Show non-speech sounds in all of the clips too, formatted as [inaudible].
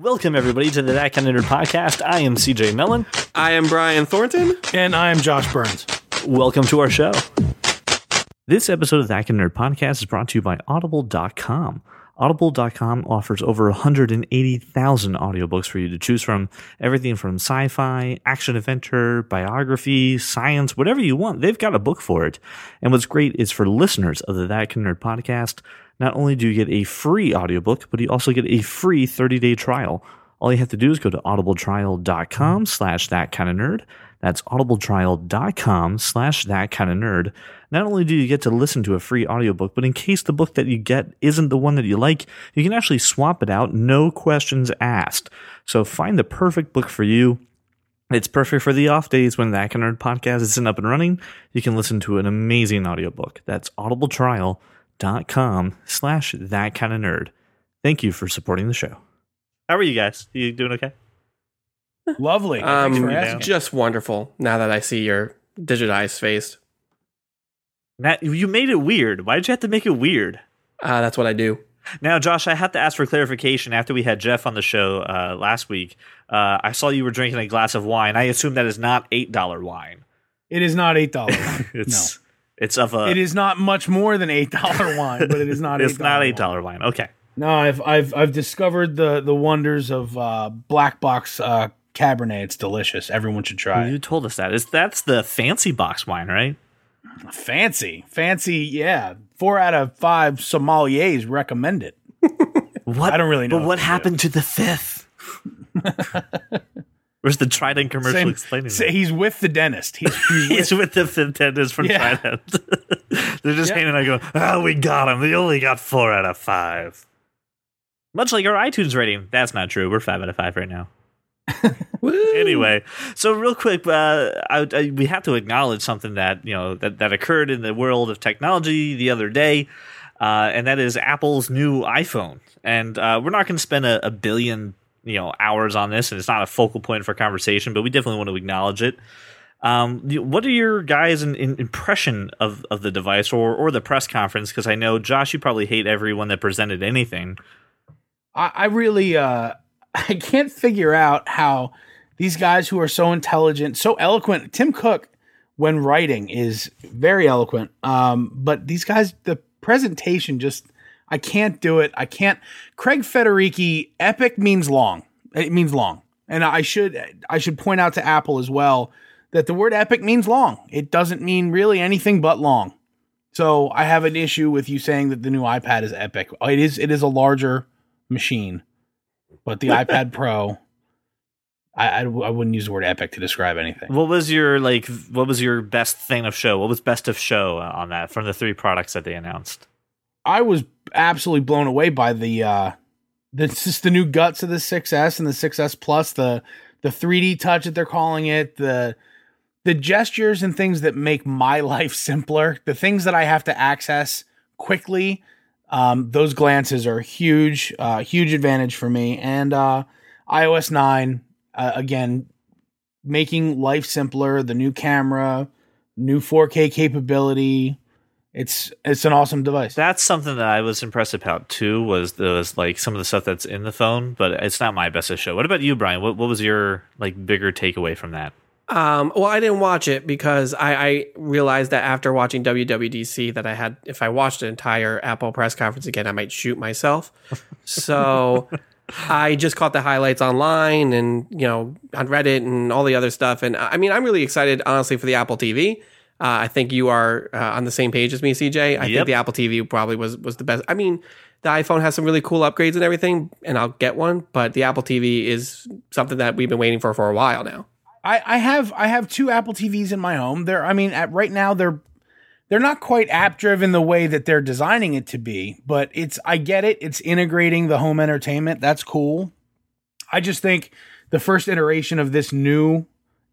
Welcome, everybody, to the That Kind of Nerd podcast. I am CJ Mellon. I am Brian Thornton. And I am Josh Burns. Welcome to our show. This episode of the That Kind of Nerd podcast is brought to you by Audible.com. Audible.com offers over 180,000 audiobooks for you to choose from. Everything from sci fi, action adventure, biography, science, whatever you want, they've got a book for it. And what's great is for listeners of the That Kind of Nerd podcast, not only do you get a free audiobook, but you also get a free 30-day trial. All you have to do is go to audibletrial.com slash that kind of nerd. That's audibletrial.com slash that kind of nerd. Not only do you get to listen to a free audiobook, but in case the book that you get isn't the one that you like, you can actually swap it out, no questions asked. So find the perfect book for you. It's perfect for the off days when that kind of nerd podcast isn't up and running. You can listen to an amazing audiobook. That's audibletrial.com com slash that kind of nerd. Thank you for supporting the show. How are you guys? You doing okay? Lovely. Um, for just wonderful. Now that I see your digitized face, Matt, you made it weird. Why did you have to make it weird? uh, that's what I do. Now, Josh, I have to ask for clarification. After we had Jeff on the show uh, last week, uh, I saw you were drinking a glass of wine. I assume that is not eight dollar wine. It is not eight dollars. [laughs] It's it's of a. it is not much more than eight dollar wine, but it is not. [laughs] It's $8 not eight wine. wine. Okay. No, I've I've I've discovered the the wonders of uh, black box uh, Cabernet. It's delicious. Everyone should try. It. You told us that. Is that's the fancy box wine, right? Fancy, fancy. Yeah, four out of five sommeliers recommend it. [laughs] What? I don't really know But what they do. happened to the fifth? [laughs] Where's the Trident commercial Same- explaining say he's with the dentist. He's, [laughs] he's with, He's with the Fintenders from Yeah. Trident. They're just Yeah. hanging out going, oh, we got him. We only got four out of five. Much like our iTunes rating. That's not true. We're five out of five right now. [laughs] anyway, so real quick, uh, I, I, we have to acknowledge something that you know that, that occurred in the world of technology the other day, uh, and that is Apple's new iPhone. And uh, we're not going to spend a, a billion you know hours on this, and it's not a focal point for conversation, but we definitely want to acknowledge it. Um, what are your guys' in, in impression of, of the device or or the press conference? Because I know Josh, you probably hate everyone that presented anything. I, I really uh [laughs] I can't figure out how these guys who are so intelligent, so eloquent. Tim Cook, when writing, is very eloquent. Um, but these guys, the presentation just I can't do it. I can't. Craig Federighi, epic means long. It means long, and I should I should point out to Apple as well that the word epic means long. It doesn't mean really anything but long. So I have an issue with you saying that the new iPad is epic. It is. It is a larger machine, but the iPad [laughs] Pro, I, I I wouldn't use the word epic to describe anything. What was your like? What was your best thing of show? What was best of show on that from the three products that they announced? I was absolutely blown away by the uh this [laughs] is the new guts of the 6S and the 6S Plus, the the 3D touch that they're calling it, the the gestures and things that make my [laughs] life simpler, the things that I have to access quickly. Um, those glances are a huge, uh, huge advantage for me. And uh, iOS 9, uh, again, making life simpler. The new camera, new 4K capability. It's it's an awesome device. That's something that I was impressed about too. Was was like some of the stuff that's in the phone, but it's not my best of show. What about you, Brian? What what was your like bigger takeaway from that? Um, well, I didn't watch it because I, I realized that after watching WWDC that I had, if I watched an entire Apple press conference again, I might shoot myself. So [laughs] I just caught the highlights online and you know on Reddit and all the other stuff. And I mean, I'm really excited, honestly, for the Apple TV. Uh, I think you are uh, on the same page as me, CJ. I Yep. think the Apple TV probably was was the best. I mean, the iPhone has some really cool upgrades and everything, and I'll get one. But the Apple TV is something that we've been waiting for for a while now. I, I have I have two Apple TVs in my home. They're I mean at right now they're they're not quite app driven the way that they're designing it to be, but it's I get it. It's integrating the home entertainment. That's cool. I just think the first iteration of this new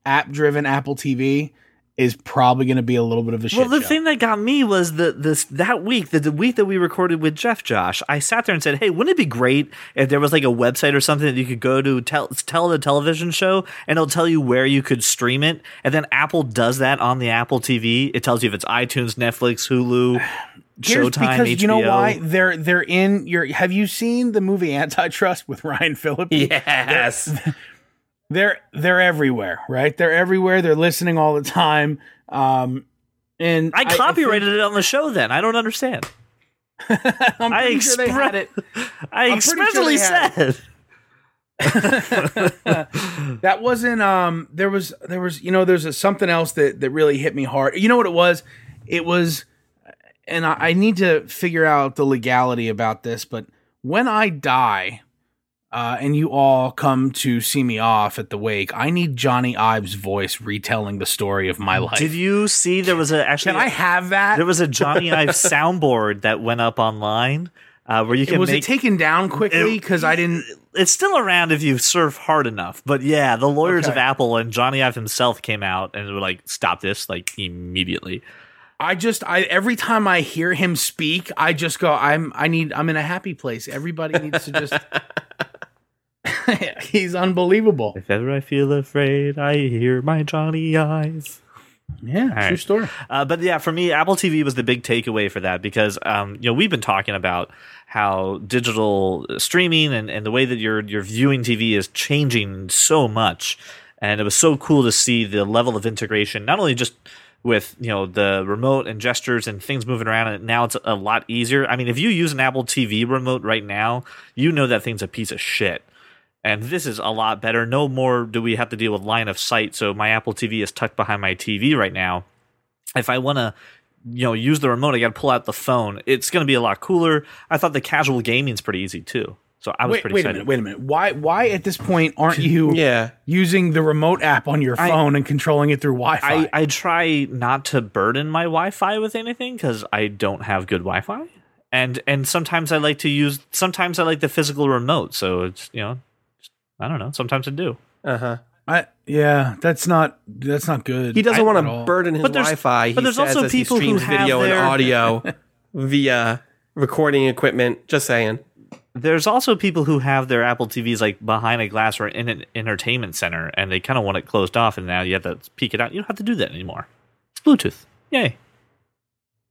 app driven Apple TV is probably going to be a little bit of a shit Well, the show. thing that got me was the this that week, the, the week that we recorded with Jeff Josh. I sat there and said, "Hey, wouldn't it be great if there was like a website or something that you could go to tell tell the television show and it'll tell you where you could stream it, and then Apple does that on the Apple TV. It tells you if it's iTunes, Netflix, Hulu, [sighs] Here's Showtime, because HBO. you know why they're they're in your. Have you seen the movie Antitrust with Ryan Phillippe? [laughs] Yes. they're they're they're everywhere, right? They're everywhere. They're listening all the time. Um, and I copyrighted it on the show. Then I don't understand. [laughs] I, I pretty sure they had it. I I'm pretty sure expressly said. [laughs] that wasn't um there was there was you know there's a, something else that that really hit me hard you know what it was it was and I, I need to figure out the legality about this but when i die uh, and you all come to see me off at the wake i need Jony Ive's voice retelling the story of my life Did you see there was a actually can i have that there was a Jony Ive [laughs] soundboard that went up online uh, where you can was make it taken down quickly because i didn't it's still around if you surf hard enough. But yeah, the lawyers Okay. of Apple and Jony Ive himself came out and were like, "Stop this!" Like immediately. I just I every time I hear him speak, I just go, I'm I need I'm in a happy place. Everybody needs to just [laughs] [laughs] He's unbelievable. If ever I feel afraid, I hear my Johnny eyes. Yeah, true right. story. Uh, but yeah, for me, Apple TV was the big takeaway for that because um, you know we've been talking about how digital streaming and, and the way that you're you're viewing TV is changing so much, and it was so cool to see the level of integration, not only just with you know the remote and gestures and things moving around, and now it's a lot easier. I mean, if you use an Apple TV remote right now, you know that thing's a piece of shit. And this is a lot better. No more do we have to deal with line of sight. So my Apple TV is tucked behind my TV right now if I want to, you know, use the remote, I got to pull out the phone. It's going to be a lot cooler. I thought the casual gaming's pretty easy too, so I was Wait, pretty wait a excited. minute, wait a minute. Why why at this point aren't you Yeah. using the remote app on your I- phone and controlling it through Wi-Fi? I, I try not to burden my Wi-Fi with anything because I don't have good Wi-Fi, and and sometimes I like to use. Sometimes I like the physical remote, so it's you know, I don't know. Sometimes I do. Uh huh. I- yeah, that's not that's not good. He doesn't I- want to burden his But there's- Wi-Fi. but he there's says also as he people who have video their- and audio [laughs] via recording equipment. Just saying. There's also people who have their Apple TVs like behind a glass or in an entertainment center, and they kind of want it closed off, and now you have to peek it out. You don't have to do that anymore. It's Bluetooth. Yay.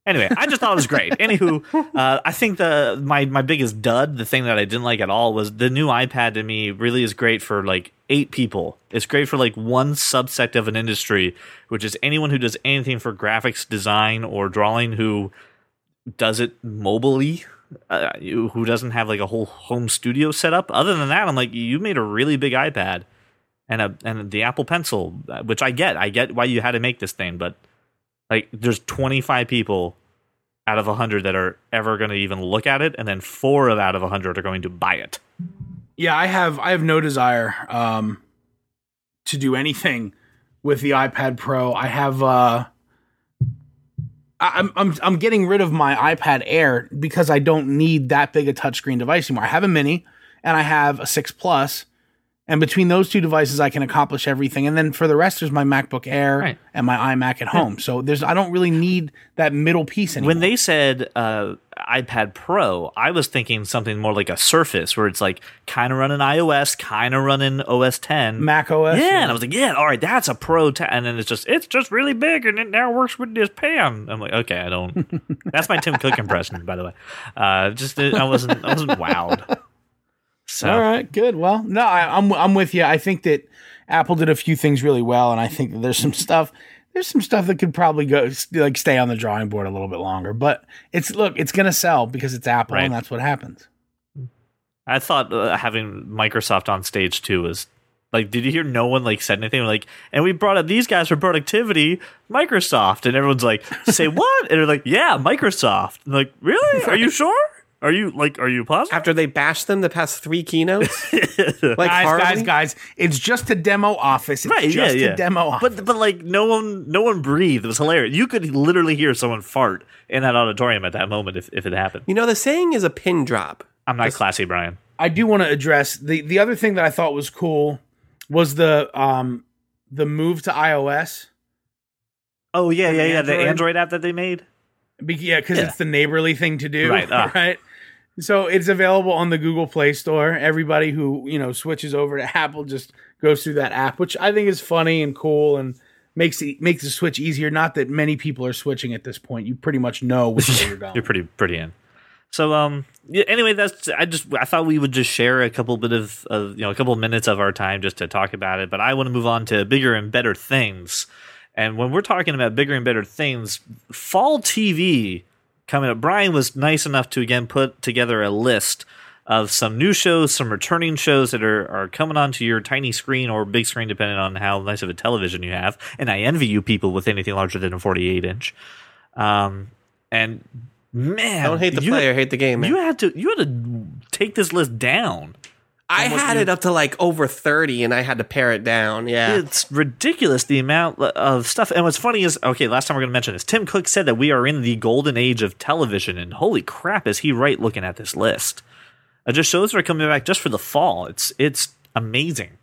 Anyway, I just thought it was great. [laughs] Anywho, uh, I think the my my biggest dud, the thing that I didn't like at all, was the new iPad. To me, really is great for like eight people. It's great for like one subsect of an industry, which is anyone who does anything for graphics design or drawing who does it mobilely uh, who doesn't have like a whole home studio set up. Other than that, I'm like, you made a really big iPad and a and the Apple Pencil, uh, which I get. I get why you had to make this thing, but like, there's 25 people out of 100 that are ever going to even look at it, and then four of out of 100 are going to buy it. Yeah, I have I have no desire um to do anything with the iPad Pro. I have uh I'm I'm I'm getting rid of my iPad Air because I don't need that big a touchscreen device anymore. I have a mini and I have a 6 Plus and between those two devices I can accomplish everything. And then for the rest there's my MacBook Air Right. and my iMac at home. So there's I don't really need that middle piece anymore. When they said uh, iPad Pro, I was thinking something more like a Surface, where it's like kind of running iOS, kind of running OS 10. Mac OS Yeah, and I was like, yeah, all right, that's a pro. Ta-. And then it's just, it's just really big, and it now works with this pen. I'm like, okay, I don't. [laughs] that's my Tim Cook impression, by the way. Uh, just I wasn't, I wasn't wowed. So All right, good. Well, no, I, I'm I'm with you. I think that Apple did a few things really well, and I think that there's some stuff. There's some stuff that could probably go like stay on the drawing board a little bit longer. But it's look, it's gonna sell because it's Apple, Right. and that's what happens. I thought uh, having Microsoft on stage too was like, did you hear no one like said anything like, and we brought up these guys for productivity, Microsoft, and everyone's like, say what? And they're like, yeah, Microsoft. Like, really? Are you sure? Are you like, are you positive? After they bashed them the past three keynotes, [laughs] like guys, Harvey? guys, guys, it's just a demo office. It's Right, just yeah. a demo office. But but like no one no one breathed. It was hilarious. You could literally hear someone fart in that auditorium at that moment if, if it happened. You know, the saying is a pin drop. I'm not classy, Brian. I do want to address the the other thing that I thought was cool was the um the move to iOS. Oh yeah, yeah, yeah. The Android? Android app that they made. Be- yeah, because Yeah. it's the neighborly thing to do, Right, ah. [laughs] right? So it's available on the Google Play Store. Everybody who you know switches over to Apple just goes through that app, which I think is funny and cool and makes the, makes the switch easier. Not that many people are switching at this point. You pretty much know which way you're going. [laughs] You're pretty pretty in. So um yeah, anyway that's I just I thought we would just share a couple bit of, of you know a couple of minutes of our time just to talk about it, but I want to move on to bigger and better things. And when we're talking about bigger and better things, fall TV coming up. Brian was nice enough to again put together a list of some new shows, some returning shows that are, are coming onto your tiny screen or big screen, depending on how nice of a television you have. And I envy you people with anything larger than a 48 inch. Um, and man, Don't hate the you- player, hate the game. Man. You had to you had to take this list down. I had it up to like over thirty, and I had to pare it down. Yeah, It's ridiculous the amount of stuff. And what's funny is, okay, last time we're going to mention this. Tim Cook said that we are in the golden age of television, and holy crap, is he right looking at this list? Uh, just shows are coming back just for the fall. It's it's amazing.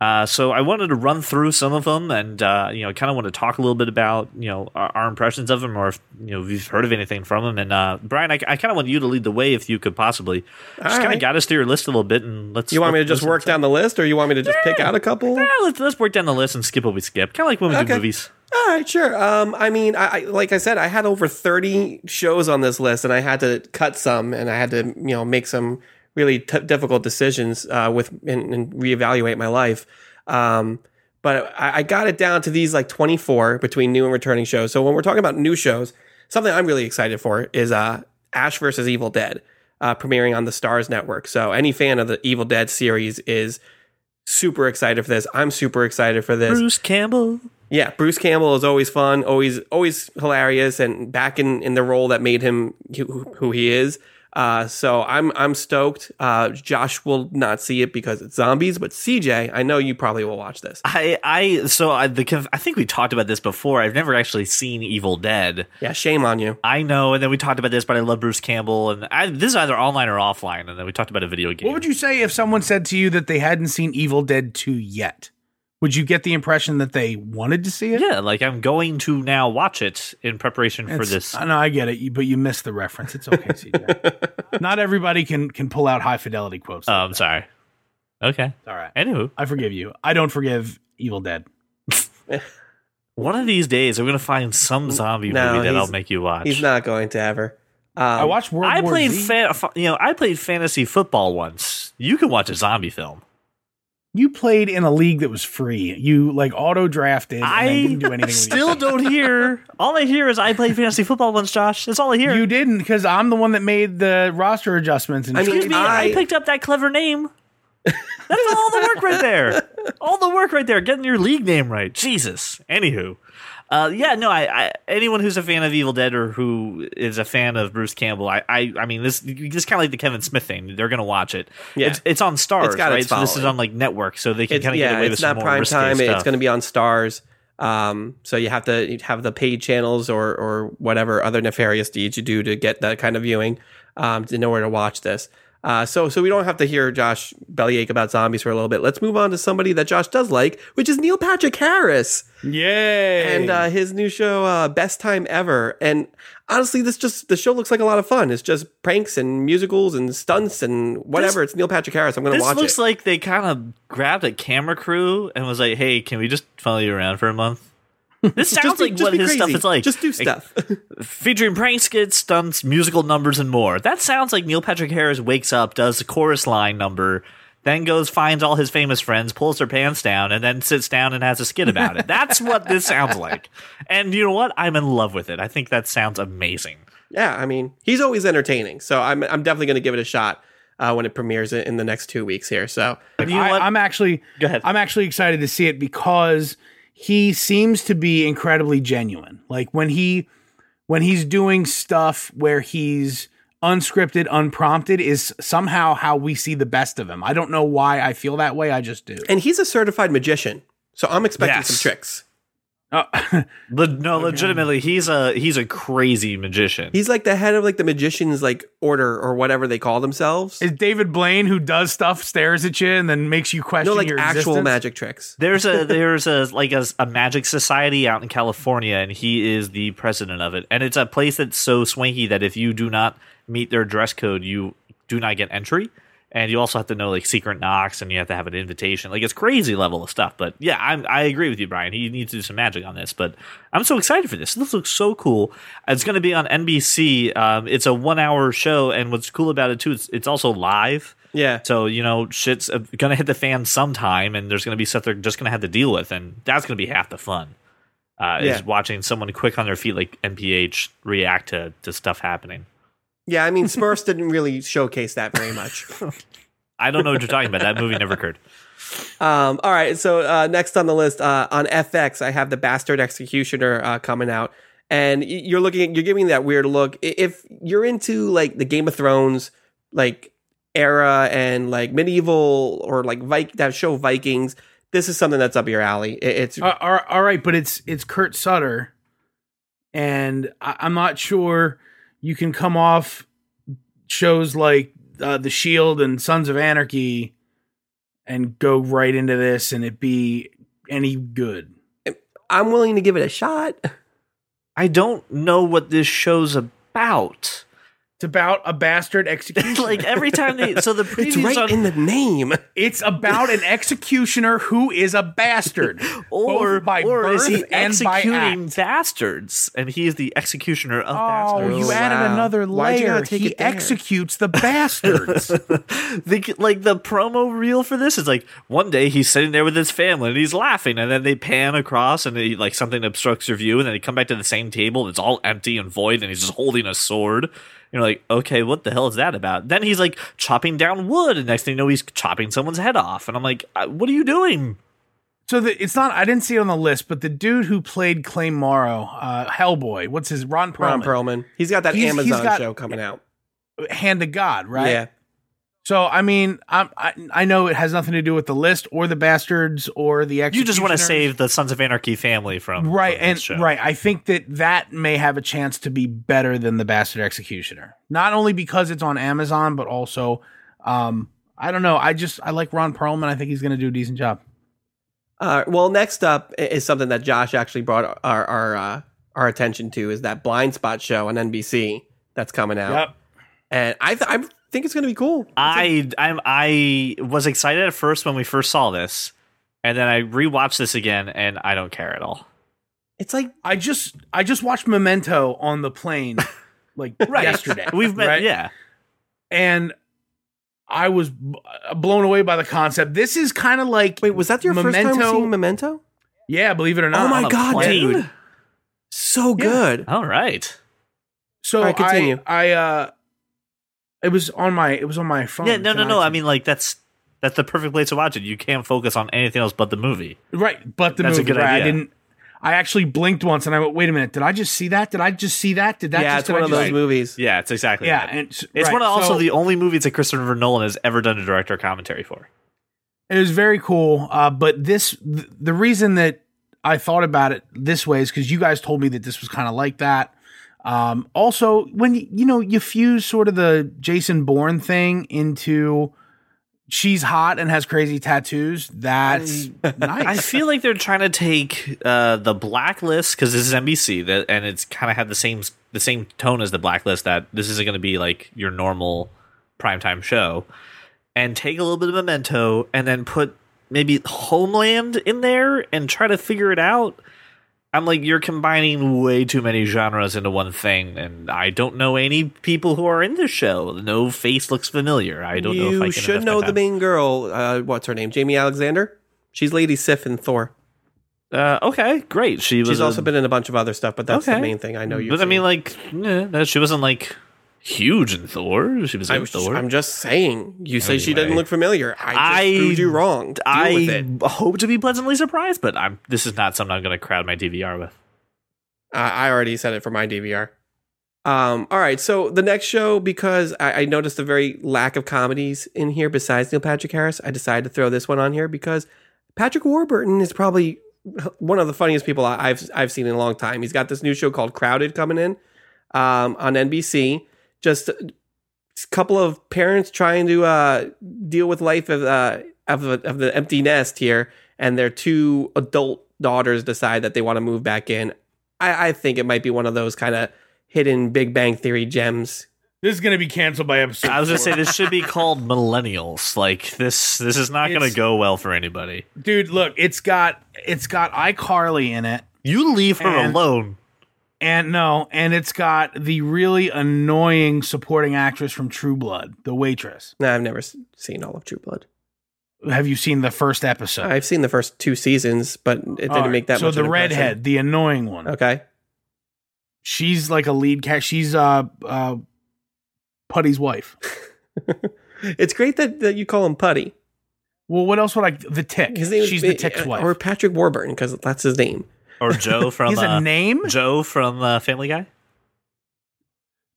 Uh, so I wanted to run through some of them, and uh, you know, kind of want to talk a little bit about you know our, our impressions of them, or if you know if you've heard of anything from them. And uh, Brian, I, I kind of want you to lead the way if you could possibly. Just kind of got us through your list a little bit, and let's. you want me to just work down the list, or you want me to just pick out a couple? yeah, let's, let's work down the list and skip what we skip. Kind of like when we do movies. All right, sure. Um, I mean, I, I like I said, I had over thirty shows on this list, and I had to cut some, and I had to you know make some really t- difficult decisions uh, with and, and reevaluate my life. Um, but I, I got it down to these like twenty four between new and returning shows. So when we're talking about new shows, something I'm really excited for is uh, Ash versus Evil Dead, uh, premiering on the Starz Network. So any fan of the Evil Dead series is super excited for this. I'm super excited for this. Bruce Campbell. Yeah, Bruce Campbell is always fun, always always hilarious, and back in, in the role that made him who, who he is. Uh, so I'm I'm stoked. Uh, Josh will not see it because it's zombies, but CJ, I know you probably will watch this. I I so I the conf- I think we talked about this before. I've never actually seen Evil Dead. Yeah, shame on you. I know, and then we talked about this, but I love Bruce Campbell, and I, this is either online or offline. And then we talked about a video game. What would you say if someone said to you that they hadn't seen Evil Dead 2 yet? Would you get the impression that they wanted to see it? Yeah, like I'm going to now watch it in preparation for this. I know I get it, but you missed the reference. It's okay, CJ. [laughs] Not everybody can can pull out high fidelity quotes. Oh, I'm sorry. Okay. All right, Anywho, I forgive you. I don't forgive Evil Dead. [laughs] one of these days I'm gonna find some zombie No, movie that I'll make you watch. He's not going to ever. Um, I watched World I War played Z. fa- fa- you know I played fantasy football once. You can watch a zombie film. You played in a league that was free. You like auto drafted. I they didn't do anything. with still your don't hear. [laughs] All I hear is I played fantasy football once, Josh. That's all I hear. You didn't because I'm the one that made the roster adjustments. And I Excuse me, I, I- picked up that clever name. That's all the work right there. [laughs] All the work right there. Getting your league name right. Jesus. Anywho. Uh, yeah, no. I, I anyone who's a fan of Evil Dead or who is a fan of Bruce Campbell, I, I, I mean, this this kind of like the Kevin Smith thing. They're gonna watch it. Yeah. it's, it's on Starz, It's got right? its So this is on like network, so they can kind of get away with it's some not more prime time. stuff. It's going to be on Starz. Um, so you have to have the paid channels or or whatever other nefarious deeds you do to get that kind of viewing um, to know where to watch this. Uh, so so we don't have to hear Josh bellyache about zombies for a little bit. Let's move on to somebody that Josh does like, which is Neil Patrick Harris Yay! and uh, his new show uh, best time ever and honestly this just the show looks like a lot of fun it's just pranks and musicals and stunts and whatever it's neil patrick harris i'm gonna watch it. This looks like they kind of grabbed a camera crew and was like, "Hey, can we just follow you around for a month?" This sounds just be, like just what be his crazy. stuff is like. just do stuff [laughs] featuring prank skits, stunts, musical numbers, and more. That sounds like Neil Patrick Harris wakes up, does a chorus line number, then goes finds all his famous friends, pulls their pants down, and then sits down and has a skit about it. That's [laughs] what this sounds like. And you know what? I'm in love with it. I think that sounds amazing. yeah i mean he's always entertaining so i'm, I'm definitely gonna give it a shot uh, when it premieres in the next two weeks here so You know I, I'm actually Go ahead. I'm actually excited to see it because he seems to be incredibly genuine. Like when he when he's doing stuff where he's unscripted, unprompted is somehow how we see the best of him. I don't know why I feel that way. I just do. and he's a certified magician so i'm expecting Yes. some tricks Uh, [laughs] Le- no, legitimately, he's a he's a crazy magician. He's like the head of like the magicians like order or whatever they call themselves. is David Blaine who does stuff, stares at you, and then makes you question no, like your actual existence? magic tricks. There's a [laughs] there's a like a, a magic society out in California, and he is the president of it. And it's a place that's so swanky that if you do not meet their dress code, you do not get entry. And you also have to know like secret knocks, and you have to have an invitation. Like it's crazy level of stuff. But yeah, I'm, I agree with you, Brian. He needs to do some magic on this. But I'm so excited for this. This looks so cool. It's going to be on NBC. Um, it's a one hour show, and what's cool about it too, it's it's also live. Yeah. So you know, shit's uh, gonna hit the fan sometime, and there's gonna be stuff they're just gonna have to deal with, and that's gonna be half the fun. Uh, Yeah. Is watching someone quick on their feet like NPH react to to stuff happening. Yeah, I mean Smurfs didn't really showcase that very much. [laughs] I don't know what you're talking about. That movie never occurred. Um, all right, so uh, next on the list uh, on FX, I have the Bastard Executioner uh, coming out, and you're looking, you're giving that weird look. If you're into like the Game of Thrones like era and like medieval or like Vik- that show Vikings, this is something that's up your alley. It's Uh, all right- all right, but it's it's Kurt Sutter, and I, I'm not sure you can come off shows like uh, The Shield and Sons of Anarchy and go right into this and it be any good. I'm willing to give it a shot. I don't know what this show's about. It's about a bastard executioner. [laughs] like every time they so the [laughs] It's right on in the name. it's about an executioner who is a bastard, [laughs] or by or is he birth and by executing bastards and he is the executioner of Oh, bastards. you Oh, added wow. another Why'd you layer. He executes the bastards. the, like the promo reel for this is like one day he's sitting there with his family and he's laughing and then they pan across and they, like something obstructs your view and then they come back to the same table and it's all empty and void and he's just holding a sword you're like okay what the hell is that about then he's like chopping down wood and next thing you know he's chopping someone's head off and i'm like uh, what are you doing So the, it's not. I didn't see it on the list, but the dude who played Clay Morrow, uh, Hellboy, what's his Ron Perlman, Ron Perlman. He's got that He's- he's Amazon got- show coming out. Hand of God, right? Yeah. So I mean, I'm, I I know it has nothing to do with the list or the bastards or the executioner. you just want to save the sons of anarchy family from right from and this show. right. I think that that may have a chance to be better than the Bastard Executioner, not only because it's on Amazon, but also, um, I don't know. I just I like Ron Perlman. I think he's going to do a decent job. Uh, well, next up is something that Josh actually brought our our uh, our attention to is that Blind Spot show on NBC that's coming out, Yep. and I th- I think it's going to be cool. I I'm I was excited at first when we first saw this, and then I rewatched this again, and I don't care at all. It's like I just I just watched Memento on the plane [laughs] like yesterday. We've met, right? yeah. and I was b- blown away by the concept. This is kind of like wait, was that your first time Memento- seeing Memento? yeah, believe it or not. oh my god, plane? dude, so good. All right. So All right, continue. I, I uh, it was on my it was on my phone. Yeah, no, no, It's no. an I mean, like that's that's the perfect place to watch it. You can't focus on anything else but the movie. right, but the That's a good right, I idea. didn't. I actually blinked once and I went, "Wait a minute! Did I just see that? Did I just see that? Did that? yeah, just, it's one I of those see-" movies. Yeah, it's exactly. Yeah, that. and it's, it's right, one of also so the only movies that Christopher Nolan has ever done a director commentary for. It was very cool. Uh, but this, th- the reason that I thought about it this way is because you guys told me that this was kind of like that. Um, also, when you know you fuse sort of the Jason Bourne thing into she's hot and has crazy tattoos, that's I nice. feel like they're trying to take uh, the Blacklist because this is NBC, that and it's kind of had the same the same tone as the Blacklist. That this isn't going to be like your normal primetime show, and take a little bit of Memento, and then put maybe Homeland in there and try to figure it out. I'm like, you're combining way too many genres into one thing, and I don't know any people who are in this show. No face looks familiar. I don't know if I You should know the time. main girl. Uh, what's her name? Jaimie Alexander. She's Lady Sif in Thor. Uh, okay, great. She was She's a- also been in a bunch of other stuff, but that's the main thing I know you. But I mean, like, eh, she wasn't like huge in Thor. She was in I'm, Thor. I'm just saying. You say she doesn't look familiar. I just I- proved you wrong. Deal I hope to be pleasantly surprised, but I'm. This is not something I'm going to crowd my DVR with. I I already said it for my DVR. Um, all right, so the next show, because I, I noticed a very lack of comedies in here besides Neil Patrick Harris, I decided to throw this one on here because Patrick Warburton is probably one of the funniest people I've I've seen in a long time. He's got this new show called Crowded coming in um, on NBC. Just a couple of parents trying to uh, deal with life of uh, of, the, of the empty nest here, and their two adult daughters decide that they want to move back in. I, I think it might be one of those kind of hidden Big Bang Theory gems. This is going to be canceled by episode. I was gonna say this should be called millennials. Like this, this is not gonna go well for anybody. dude. Look, it's got it's got iCarly in it, You leave her And- alone. And no, and it's got the really annoying supporting actress from True Blood, the waitress. No, I've never seen all of True Blood. Have you seen the first episode? I've seen the first two seasons, but it didn't right, make that so much. the of an impression. redhead, the annoying one. Okay. She's like a lead cat. She's uh uh Puddy's wife. [laughs] it's great that, that you call him Puddy. Well, what else would I? The Tick. His name is- She's the Tick's uh, wife. Or Patrick Warburton, because that's his name. Or Joe [laughs] from He's a uh, name. Joe from uh, Family Guy.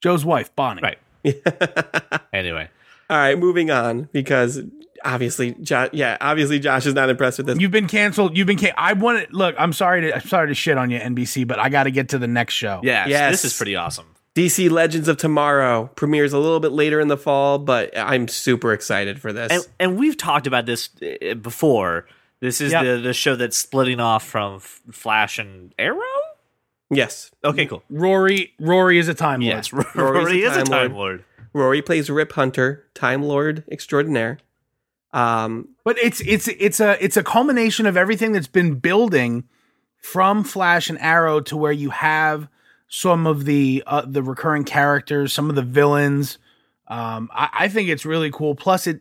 Joe's wife, Bonnie. Right. [laughs] Anyway, All right, moving on, because obviously, Josh, yeah, obviously Josh is not impressed with this. You've been canceled. You've been. Can- I want to look. I'm sorry to. I'm sorry to shit on you, NBC, but I got to get to the next show. Yeah, Yes. this is pretty awesome. DC Legends of Tomorrow premieres a little bit later in the fall, but I'm super excited for this. And, and we've talked about this uh, before. This is Yep. the the show that's splitting off from F- Flash and Arrow. yes, Okay, cool. Rory. Rory is a time lord. Yes, Rory's [laughs] Rory a is a Time Time Lord. Lord. Rory plays Rip Hunter, Time Lord extraordinaire. Um, But it's it's it's a it's a culmination of everything that's been building from Flash and Arrow to where you have some of the uh, the recurring characters, some of the villains. Um, I, I think it's really cool. Plus, it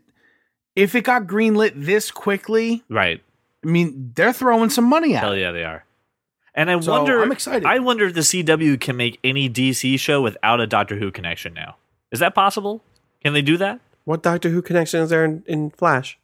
if it got greenlit this quickly, Right. I mean, they're throwing some money at Hell yeah, they are. And I So, wonder. I'm excited. I wonder if the CW can make any DC show without a Doctor Who connection now. Is that possible? Can they do that? what Doctor Who connection is there in, in Flash?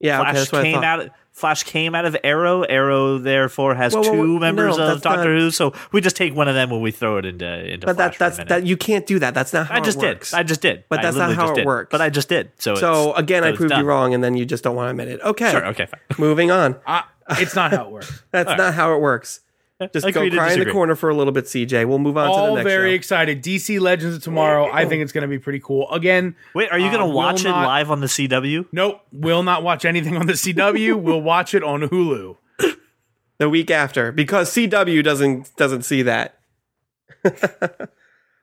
Yeah, Flash okay, that's what I came thought. out. Of, Flash came out of Arrow. Arrow therefore has Whoa, whoa, two whoa, members no, of Doctor not- Who. So we just take one of them when we throw it into into but Flash that that's that you can't do that. That's not how I just it did. works. I just did. But I that's not how just it did. works. But I just did. So so it's- again, so I proved you wrong, and then you just don't want to admit it. Okay, Sure. Okay. Fine. moving on. Uh, it's not how it works. [laughs] That's All not how it works. [laughs] Just Agree go to cry in the corner for a little bit, CJ. We'll move on to the next show. All next very show. excited. DC Legends of Tomorrow. I think it's going to be pretty cool. Again, Wait, are you Uh, going to will watch it not- live on the CW? nope. We'll not watch anything on the CW. [laughs] we'll watch it on Hulu. the week after because CW doesn't doesn't see that. [laughs]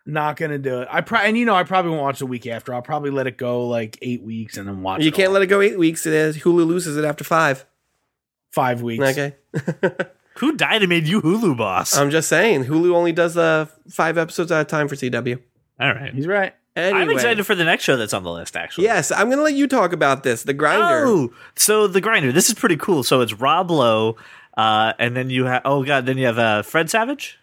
Not gonna do it. I pro- and you know I probably won't watch the week after. I'll probably let it go like eight weeks and then watch. You it can't let it go eight weeks. It is Hulu loses it after five. five weeks. Okay, Who died and made you Hulu boss? I'm just saying Hulu only does uh, five episodes at a time for CW. All right. He's right. Anyway, I'm excited for the next show that's on the list. Actually. Yes, I'm gonna let you talk about this. The grinder. Oh, so the grinder. This is pretty cool. So it's Rob Lowe, uh, and then you have oh god, then you have uh, Fred Savage.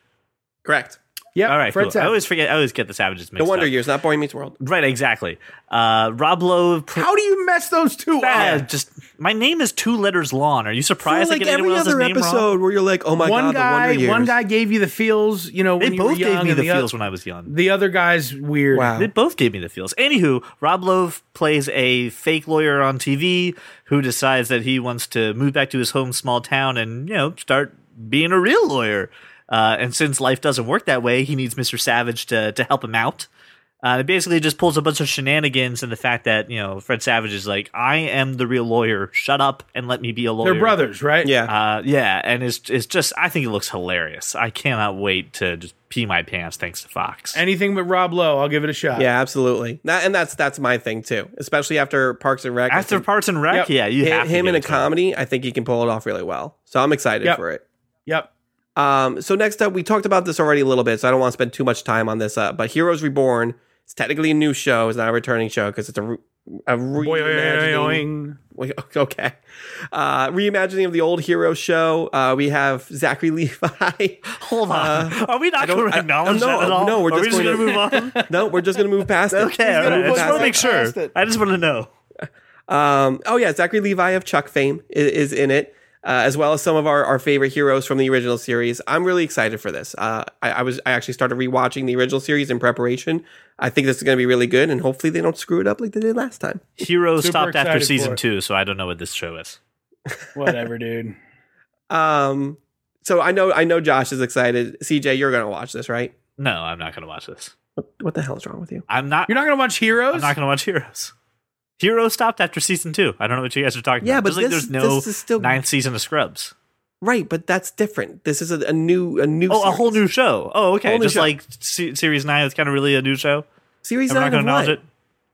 Correct. Yeah. All right, Fred cool. I always forget. I always get the Savages mixed No Wonder up. Years, not Boy Meets World. Right, exactly. Uh, Rob Lowe. Pr- How do you mess those two Ah, up? just my name is two letters long. Are you For surprised? I like get every other name wrong? episode where you're like, oh my one god, the guy, Wonder Years. one guy gave you the feels. You know, They when you were both gave me and the oth- feels when I was young. The other guy's weird. Wow. They both gave me the feels. Anywho, Rob Lowe plays a fake lawyer on TV who decides that he wants to move back to his home small town and, you know, start being a real lawyer. Uh, and since life doesn't work that way, he needs Mr. Savage to, to help him out. Uh, it basically just pulls a bunch of shenanigans and the fact that, you know, Fred Savage is like, I am the real lawyer. Shut up and let me be a lawyer. They're brothers, right? Yeah. Uh, yeah, and it's it's just I think it looks hilarious. I cannot wait to just pee my pants thanks to Fox. Anything but Rob Lowe, I'll give it a shot. yeah, absolutely. That, and that's that's my thing too, especially after Parks and Rec. After think Parks and Rec, Yep. yeah, you him, have him give in a it him. comedy, I think he can pull it off really well. So I'm excited Yep. for it. Yep. Um, so next up, we talked about this already a little bit, so I don't want to spend too much time on this. Uh, but Heroes Reborn, it's technically a new show, it's not a returning show because it's a, re- a reimagining. Okay, uh, reimagining of the old Hero show. Uh, we have Zachary [laughs] Levi. Hold on, are we not going to I- acknowledge no, that at all? no, we're Are we just just going going to move on. [laughs] no, we're just gonna move past it. okay, all gonna right. I just want to make sure. I just want to know. Um, oh yeah, Zachary Levi of Chuck fame is, is in it, uh, as well as some of our, our favorite heroes from the original series. I'm really excited for this. Uh, I, I was I actually started rewatching the original series in preparation. I think this is going to be really good, and hopefully they don't screw it up like they did last time. Heroes Super stopped after season two, so I don't know what this show is. [laughs] [laughs] Whatever, dude. Um, so I know I know Josh is excited. CJ, you're gonna watch this, right? No, I'm not going to watch this. What, what the hell is wrong with you? I'm not. You're not gonna watch Heroes? I'm not going to watch Heroes. Heroes stopped after season two. I don't know what you guys are talking Yeah, about. Yeah, but Just like there's no this is still- ninth season of Scrubs. Right, but that's different. This is a, a new a new Oh, a whole new show. Oh, okay. Just show. like se- series nine, it's kind of really a new show. series I'm not nine going to acknowledge what? it.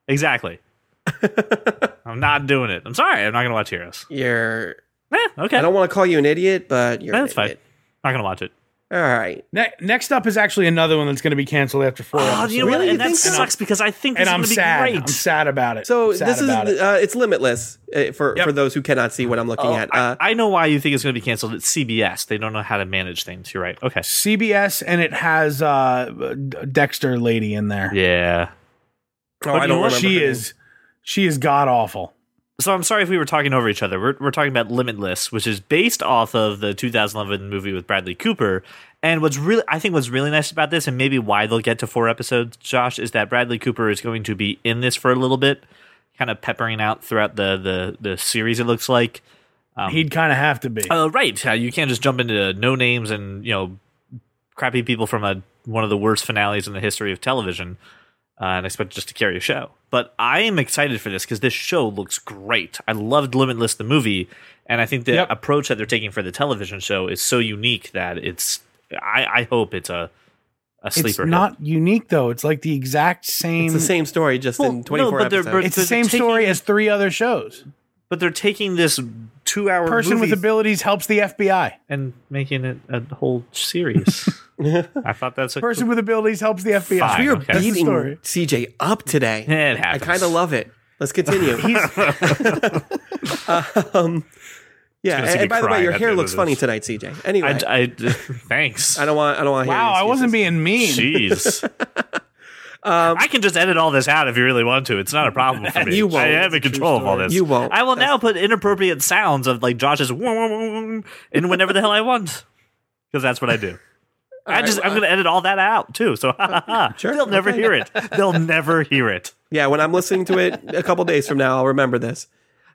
Exactly. [laughs] I'm not doing it. I'm sorry. I'm not going to watch Heroes. You're. Eh, okay. I don't want to call you an idiot, but you're. An that's fine. Not going to watch it. All right. Ne- next up is actually another one that's going to be canceled after four Oh, episodes. you know Really? what? And that think so? sucks because I think this and is I'm going to be sad. great. I'm sad about it. So sad this is it. uh, it's limitless uh, for Yep. for those who cannot see what I'm looking Oh, at. I, Uh, I know why you think it's going to be canceled. It's CBS. They don't know how to manage things. You're right. Okay. CBS and it has uh, Dexter lady in there. Yeah. oh, but I don't know remember. She her name. is she is god awful. So I'm sorry if we were talking over each other. We're, we're talking about Limitless, which is based off of the 2011 movie with Bradley Cooper. And what's really, I think, what's really nice about this, and maybe why they'll get to four episodes, Josh, is that Bradley Cooper is going to be in this for a little bit, kind of peppering out throughout the the the series. It looks like. Um, He'd kind of have to be. Uh, right. You can't just jump into no names and you know crappy people from a one of the worst finales in the history of television uh, and expect just to carry a show. But I am excited for this because this show looks great. I loved Limitless the movie, and I think the Yep. approach that they're taking for the television show is so unique that it's. I, I hope it's a a sleeper. it's hit. not unique though. It's like the exact same. It's the same story, just Well, in no, 24 but. It's the same taking- story as three other shows. But they're taking this two-hour Person with abilities helps the FBI. and making it a whole series. [laughs] I thought that's a Person with abilities helps the FBI. Fine, we are okay. Beating. CJ up today. It I kind of love it. Let's continue. [laughs] [laughs] um, yeah, and, and by the way, your hair looks funny tonight, CJ. Anyway, I, I, thanks. I don't want. I don't want. to hear Wow, your I wasn't being mean. Jeez. I can just edit all this out if you really want to. It's not a problem for [laughs] me. You won't. I am in It's a true control of all this. You won't. I will now put inappropriate sounds of like Josh's in whenever the hell I want, because that's what I do. I right, just I'm well, going to edit all that out too. So [laughs] ha ha ha. Sure, They'll never okay. hear it. They'll never hear it. Yeah, when I'm listening to it a couple days from now, I'll remember this.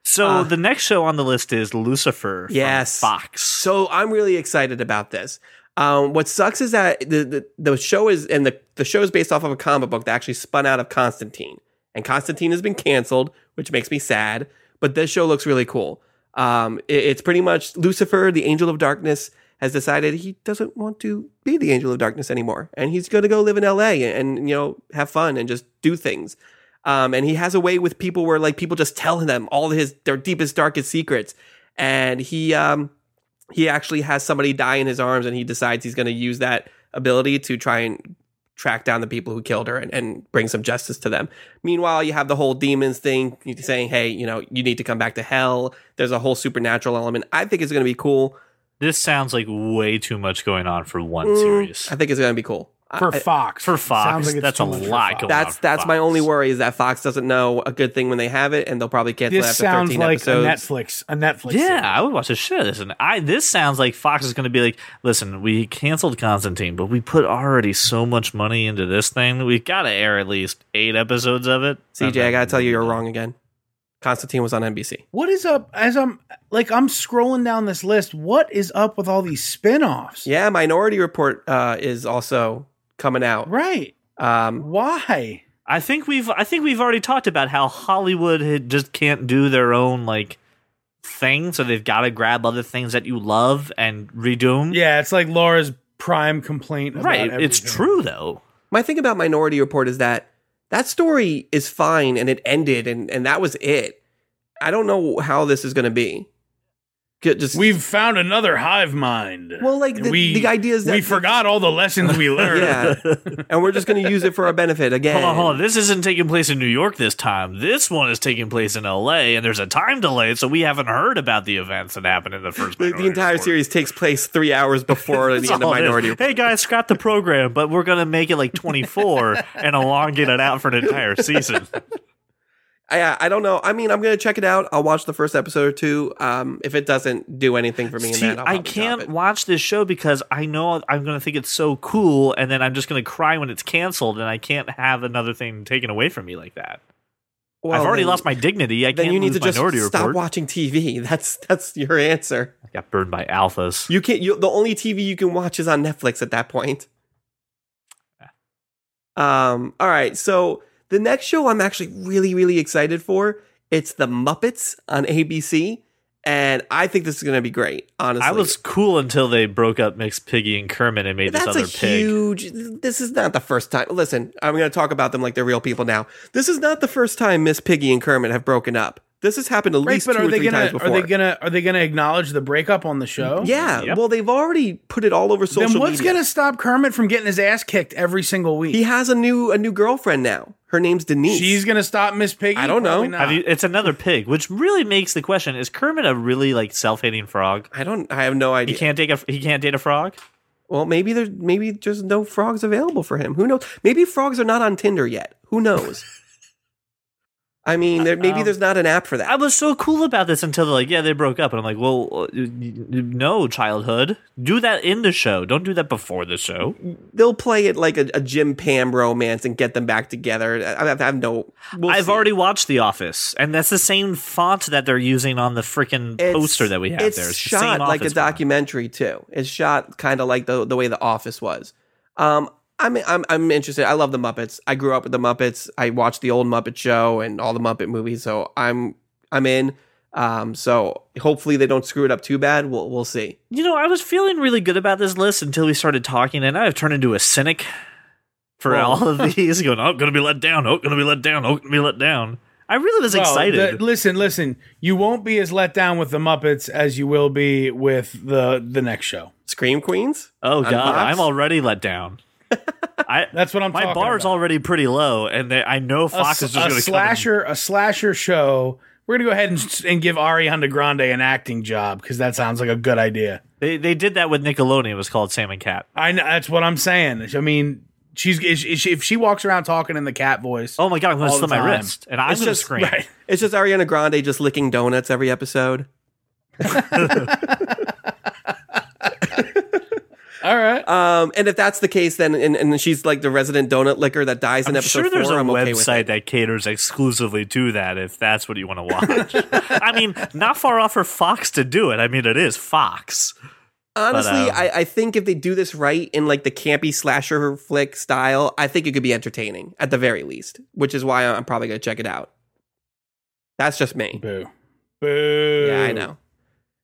So Uh, the next show on the list is Lucifer. from Yes. Fox. So I'm really excited about this. Um, what sucks is that the, the the show is and the the show is based off of a comic book that actually spun out of Constantine, and Constantine has been canceled, which makes me sad. But this show looks really cool. Um, it- it's pretty much Lucifer, the angel of darkness, has decided he doesn't want to be the angel of darkness anymore, and he's going to go live in L.A. and, and you know have fun and just do things. Um, and he has a way with people where like people just tell him all his their deepest darkest secrets, and he um he actually has somebody die in his arms and he decides he's going to use that ability to try and track down the people who killed her and, and bring some justice to them. Meanwhile, you have the whole demons thing saying, hey, you know, you need to come back to hell. There's a whole supernatural element. I think it's going to be cool. This sounds like way too much going on for one Mm, series. I think it's going to be cool. For I- Fox. For Fox, Sounds like that's a lot Fox. that's on for that's my only worry is that Fox doesn't know a good thing when they have it, and they'll probably cancel it after sounds 13 like episodes. a Netflix. A Netflix. Yeah, series. I would watch the shit out of this. And I this sounds like Fox is going to be like, listen, we canceled Constantine, but we put already so much money into this thing. That we've got to air at least eight episodes of it. CJ, I got to tell you, you're wrong again. Constantine was on NBC. What is up as I'm like I'm scrolling down this list? What is up with all these spin-offs? Yeah, Minority Report uh, is also coming out. Right. Um, Why? I think we've I think we've already talked about how Hollywood just can't do their own like thing, so they've got to grab other things that you love and redo them. Yeah, it's like Laura's prime complaint. About right. It's true though. my thing about Minority Report is that that story is fine and it ended and, and that was it. I don't know how this is going to be. Get- Just We've found another hive mind. well, like the, we the idea is that we forgot all the lessons we [laughs] learned. yeah, and we're just going to use it for our benefit again. Hold on, hold on. This isn't taking place in New York this time. This one is taking place in L.A. and there's a time delay, so we haven't heard about the events that happened in the first. The, the entire Report. series takes place three hours before [laughs] the end of all. Minority Report. Hey guys, scrap the program, but we're gonna make it like 24 [laughs] and elongate it out for an entire season. I, I don't know. I mean, I'm going to check it out. I'll watch the first episode or two. Um, if it doesn't do anything for me in See, that, I'll I can't watch this show because I know I'm gonna think it's so cool, and then I'm just gonna cry when it's canceled, and I can't have another thing taken away from me like that. Well, I've already then- lost my dignity. I Then can't you need to just Minority stop Report. watching TV. [laughs] That's that's your answer. I got burned by alphas. You can't. You, the only TV you can watch is on Netflix at that point. Um. All right. So the next show I'm actually really really excited for. It's the Muppets on ABC, and I think this is going to be great. Honestly, I was cool until they broke up Miss Piggy and Kermit and made That's this a other pig. huge. This is not the first time. Listen, I'm going to talk about them like they're real people now. This is not the first time Miss Piggy and Kermit have broken up. This has happened at Right, least but two are or they three gonna times before. are they gonna are they gonna acknowledge the breakup on the show? Mm-hmm. yeah, Yep. well, they've already put it all over social Then what's media. gonna stop Kermit from getting his ass kicked every single week? He has a new a new girlfriend now. Her name's Denise. She's gonna stop Miss Piggy. I don't know. Have you, it's another pig, which really makes the question: Is Kermit a really like self-hating frog? I don't. I have no idea. He idea. can't take a he can't date a frog. Well, maybe there's maybe just no frogs available for him. Who knows? Maybe frogs are not on Tinder yet. Who knows? I mean, there, maybe Um, there's not an app for that. I was so cool about this until they're like, yeah, they broke up, and I'm like, well, uh, no, childhood, do that in the show. Don't do that before the show. They'll play it like a, a Jim Pam romance and get them back together. I, I have no. we'll I've see. already watched The Office, and that's the same font that they're using on the freaking poster that we have it's there. It's the shot same like a Office font. documentary too. It's shot kind of like the the way the Office was. Um, I'm I'm I'm interested. I love the Muppets. I grew up with the Muppets. I watched the old Muppet Show and all the Muppet movies. So I'm I'm in. Um, so hopefully they don't screw it up too bad. We'll we'll see. You know, I was feeling really good about this list until we started talking, and I've turned into a cynic for Well- all of [laughs] these. Going, oh, gonna be let down. Oh, gonna be let down. Oh, gonna be let down. I really was Well, excited. the- listen, listen. You won't be as let down with the Muppets as you will be with the the next show. Scream Queens. oh God, I'm already let down. I That's what I'm my talking bar's about. already pretty low, and they, I know Fox s- is just a going to slasher a slasher show. We're gonna go ahead and, and give Ariana Grande an acting job because that sounds like a good idea. They they did that with Nickelodeon. It was called Sam and Cat. I know that's what I'm saying. I mean, she's is, is she, if she walks around talking in the cat voice. Oh my God, I'm going to All slit the my wrist, and I'm It's going to just- scream. right. It's just Ariana Grande just licking donuts every episode. [laughs] [laughs] All right. Um, and if that's the case, then and, and she's like the resident donut licker that dies in I'm episode sure there's four. a I'm okay with website it. that caters exclusively to that if that's what you want to watch. I mean, not far off for Fox to do it. I mean, it is Fox. Honestly, um, I, I think if they do this right in like the campy slasher flick style, I think it could be entertaining at the very least. Which is why I'm probably gonna check it out. That's just me. Boo. Boo. Yeah, I know.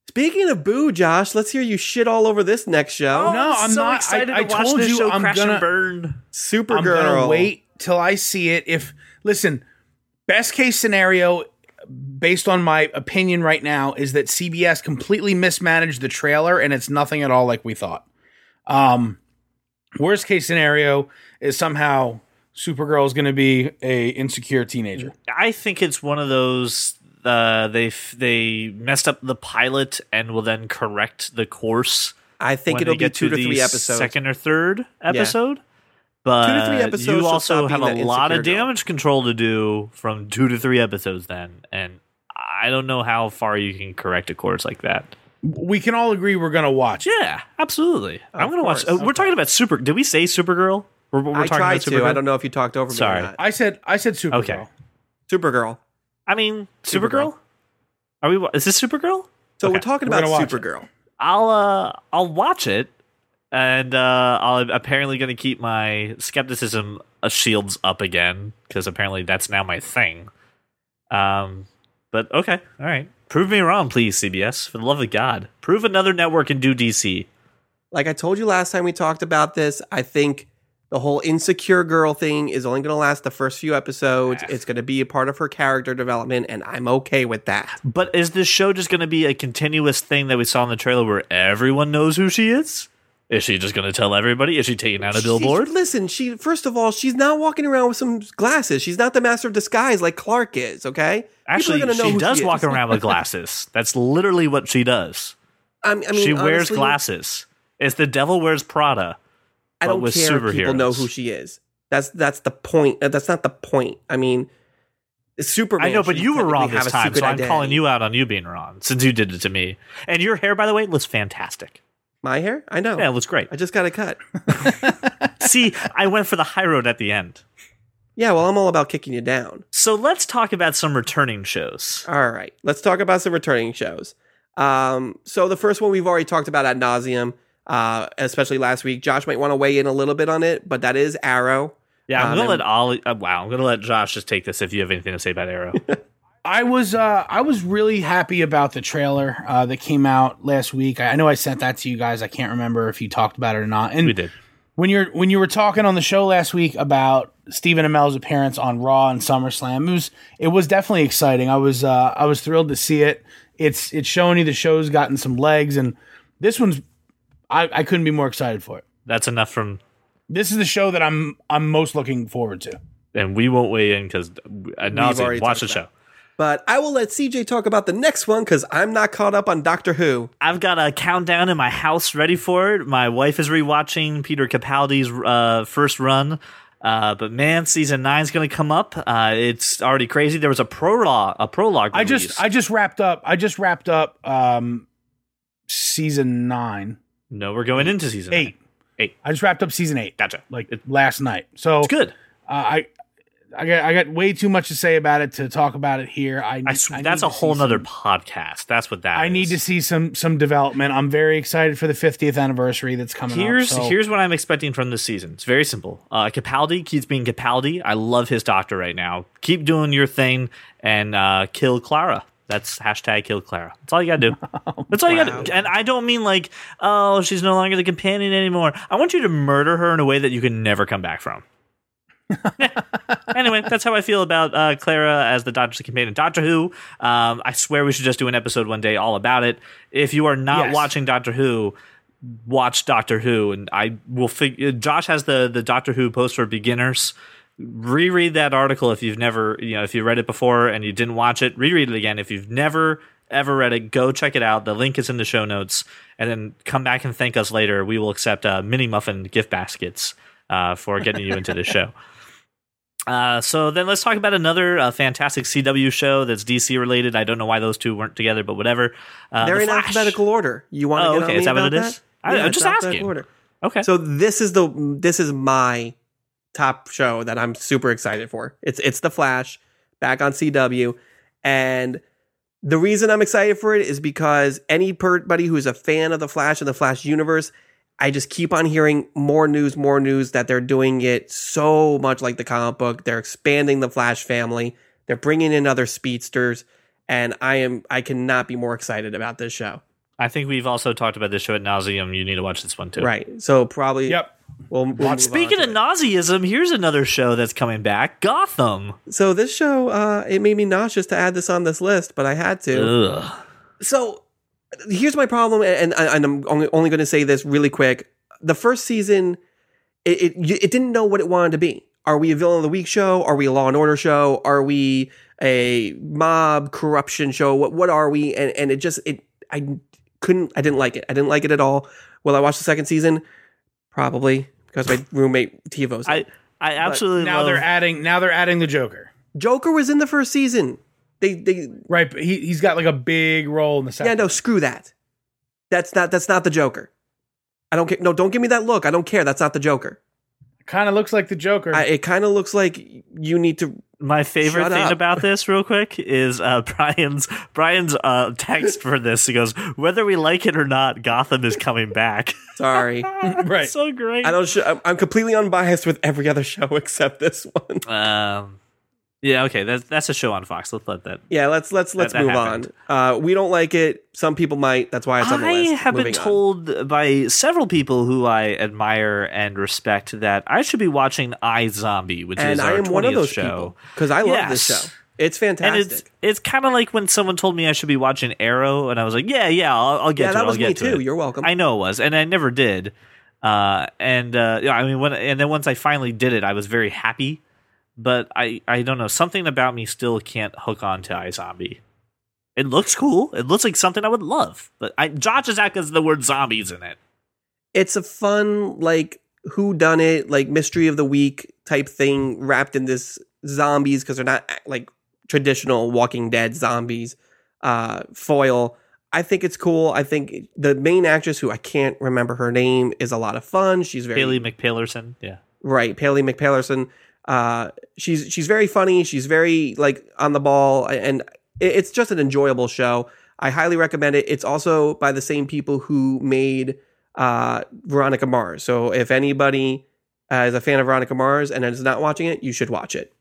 Speaking of boo, Josh, let's hear you shit all over this next show. no, I'm so not. I- excited I to watch told this you show I'm crash gonna- and burn. I'm Supergirl. gonna wait till I see it. If listen, best case scenario, based on my opinion right now, is that CBS completely mismanaged the trailer and it's nothing at all like we thought. Um, worst case scenario is somehow Supergirl is going to be a insecure teenager. I think it's one of those. Uh, they f- they messed up the pilot and will then correct the course. I think it'll be two to the three episodes. second or third episode. But Two to three episodes you also have a lot of insecure girl. damage control to do from two to three episodes. Then, and I don't know how far you can correct a course like that. We can all agree we're going to watch. Yeah, absolutely. I'm gonna watch. course. Uh, we're talking about Super. Did we say Supergirl? We're, we're I talking tried about to. Supergirl? I don't know if you talked over Sorry. me or not. I said I said Supergirl. Okay. Supergirl. I mean, Supergirl. Supergirl. Are we? Is this Supergirl? So Okay, we're talking we're about gonna Supergirl. I'll uh I'll watch it, and uh, I'm apparently going to keep my skepticism shields up again because apparently that's now my thing. Um, but okay, all right. Prove me wrong, please, CBS. For the love of God, prove another network and do DC. Like I told you last time we talked about this, I think the whole insecure girl thing is only going to last the first few episodes. It's going to be a part of her character development, and I'm okay with that. But is this show just going to be a continuous thing that we saw in the trailer where everyone knows who she is? Is she just going to tell everybody? Is she taking out a She- billboard? listen, she first of all, she's not walking around with some glasses. She's not the master of disguise like Clark is. Okay, Actually, she does is. walk around with [laughs] glasses. That's literally what she does. I mean, I mean she wears honestly, glasses. It's the devil wears Prada. I don't care if people know who she is. That's that's the point. That's not the point. I mean, Superman. I know, but you were wrong this time, so I'm identity. calling you out on you being wrong since you did it to me. And your hair, by the way, looks fantastic. My hair? I know. Yeah, it looks great. I just got a cut. [laughs] See, I went for the high road at the end. Yeah, well, I'm all about kicking you down. So let's talk about some returning shows. All right, let's talk about some returning shows. Um, so the first one we've already talked about ad nauseum, uh, especially last week. Josh might want to weigh in a little bit on it, but that is Arrow. Yeah, I'm Um, gonna let Ollie. Uh, wow, I'm gonna let Josh just take this if you have anything to say about Arrow. [laughs] I was uh, I was really happy about the trailer uh, that came out last week. I, I know I sent that to you guys. I can't remember if you talked about it or not. And we did. when you're when you were talking on the show last week about Stephen Amell's appearance on Raw and SummerSlam, it was it was definitely exciting. I was uh, I was thrilled to see it. It's it's showing you the show's gotten some legs, and this one's I, I couldn't be more excited for it. That's enough from, This is the show that I'm I'm most looking forward to. and we won't weigh in because already watch the talked show. But I will let CJ talk about the next one because I'm not caught up on Doctor Who. I've got a countdown in my house ready for it. My wife is rewatching Peter Capaldi's uh, first run. Uh, but man, season nine's going to come up. Uh, it's already crazy. There was a prologue, a prologue. I release. just I just wrapped up I just wrapped up um season nine no, we're going into season eight Eight. I just wrapped up season eight Gotcha. like last night. So It's good. Uh, I I got I got way too much to say about it to talk about it here. I, I sw- I that's a whole nother some- podcast. That's what that I is. need to see some some development. I'm very excited for the 50th anniversary that's coming Here's up. so- here's what I'm expecting from this season. It's very simple. Uh, Capaldi keeps being Capaldi. I love his doctor right now. Keep doing your thing and uh, kill Clara. That's hashtag kill Clara. That's all you gotta do. [laughs] That's all you gotta do. And I don't mean like, oh, she's no longer the companion anymore. I want you to murder her in a way that you can never come back from. [laughs] Anyway, that's how I feel about uh, Clara as the Doctor's companion. Doctor Who. Um, I swear we should just do an episode one day all about it. If you are not Yes. watching Doctor Who, watch Doctor Who, and I will figure. Josh has the the Doctor Who post for beginners. Reread that article if you've never, you know, if you read it before and you didn't watch it. Reread it again if you've never ever read it. Go check it out. The link is in the show notes, and then come back and thank us later. We will accept uh, mini muffin gift baskets uh, for getting you into the show. [laughs] Uh, so then let's talk about another uh, fantastic CW show that's DC related. I don't know why those two weren't together, but whatever. Uh, They're The in Flash. alphabetical order. You want to Oh, get okay. Is that what it is? I- Yeah, I'm it's just asking. Order. Okay. So this is the this is my top show that I'm super excited for. It's it's The Flash back on CW, and the reason I'm excited for it is because anybody who's a fan of The Flash and the Flash universe, I just keep on hearing more news, more news that they're doing it so much like the comic book. They're expanding the Flash family. They're bringing in other speedsters, and I am I cannot be more excited about this show. I think we've also talked about this show at nauseum. You need to watch this one too. Right. So probably Yep. We'll, we'll Speaking of it. nauseism, here's another show that's coming back Gotham. So this show, uh, it made me nauseous to add this on this list, but I had to. Ugh. So here's my problem, and, and I'm only, only going to say this really quick. The first season, it, it it didn't know what it wanted to be. Are we a villain of the week show? Are we a Law and Order show? Are we a mob corruption show? What what are we? And and it just it I couldn't I didn't like it. I didn't like it at all. Well, I watched the second season? Probably because my roommate TiVo's. I I absolutely Now love. they're adding now they're adding the Joker. Joker was in the first season. They they Right, but he he's got like a big role in the second. Yeah, no, screw that. That's not that's not the Joker. I don't care. No, don't give me that look. I don't care. That's not the Joker. Kind of looks like the Joker. I, it kind of looks like you need to. My favorite Shut thing up. about this, real quick, is uh, [laughs] Brian's Brian's uh, text for this. He goes, "Whether we like it or not, Gotham is coming back." [laughs] Sorry, [laughs] right. so great. I don't. Sh- I'm, I'm completely unbiased with every other show except this one. Um, yeah, okay, that's that's a show on Fox. Let's let that. Yeah, let's let's let's that move happened. on. Uh, we don't like it. Some people might. That's why it's on the list. I have been Moving on. told by several people who I admire and respect that I should be watching iZombie, which and is I our am one of 20th those show. because I love this show. It's fantastic. And it's it's kind of like when someone told me I should be watching Arrow, and I was like, "Yeah, yeah, I'll, I'll get yeah, to that it. was me to too. it." You're welcome. I know it was, and I never did. Uh, and uh, yeah, I mean, when and then once I finally did it, I was very happy. But I, I don't know, something about me still can't hook on to iZombie. It looks cool. It looks like something I would love. But I, Josh is out because the word zombies in it. it's a fun like who done it like mystery of the week type thing wrapped in this zombies because they're not like traditional walking dead zombies uh foil i think it's cool i think the main actress who i can't remember her name is a lot of fun she's very Haley McPalerson. Yeah. right paley mcpalerson Uh, she's she's very funny. She's very like on the ball, and it's just an enjoyable show. I highly recommend it. It's also by the same people who made uh, Veronica Mars. So if anybody uh, is a fan of Veronica Mars and is not watching it, you should watch it.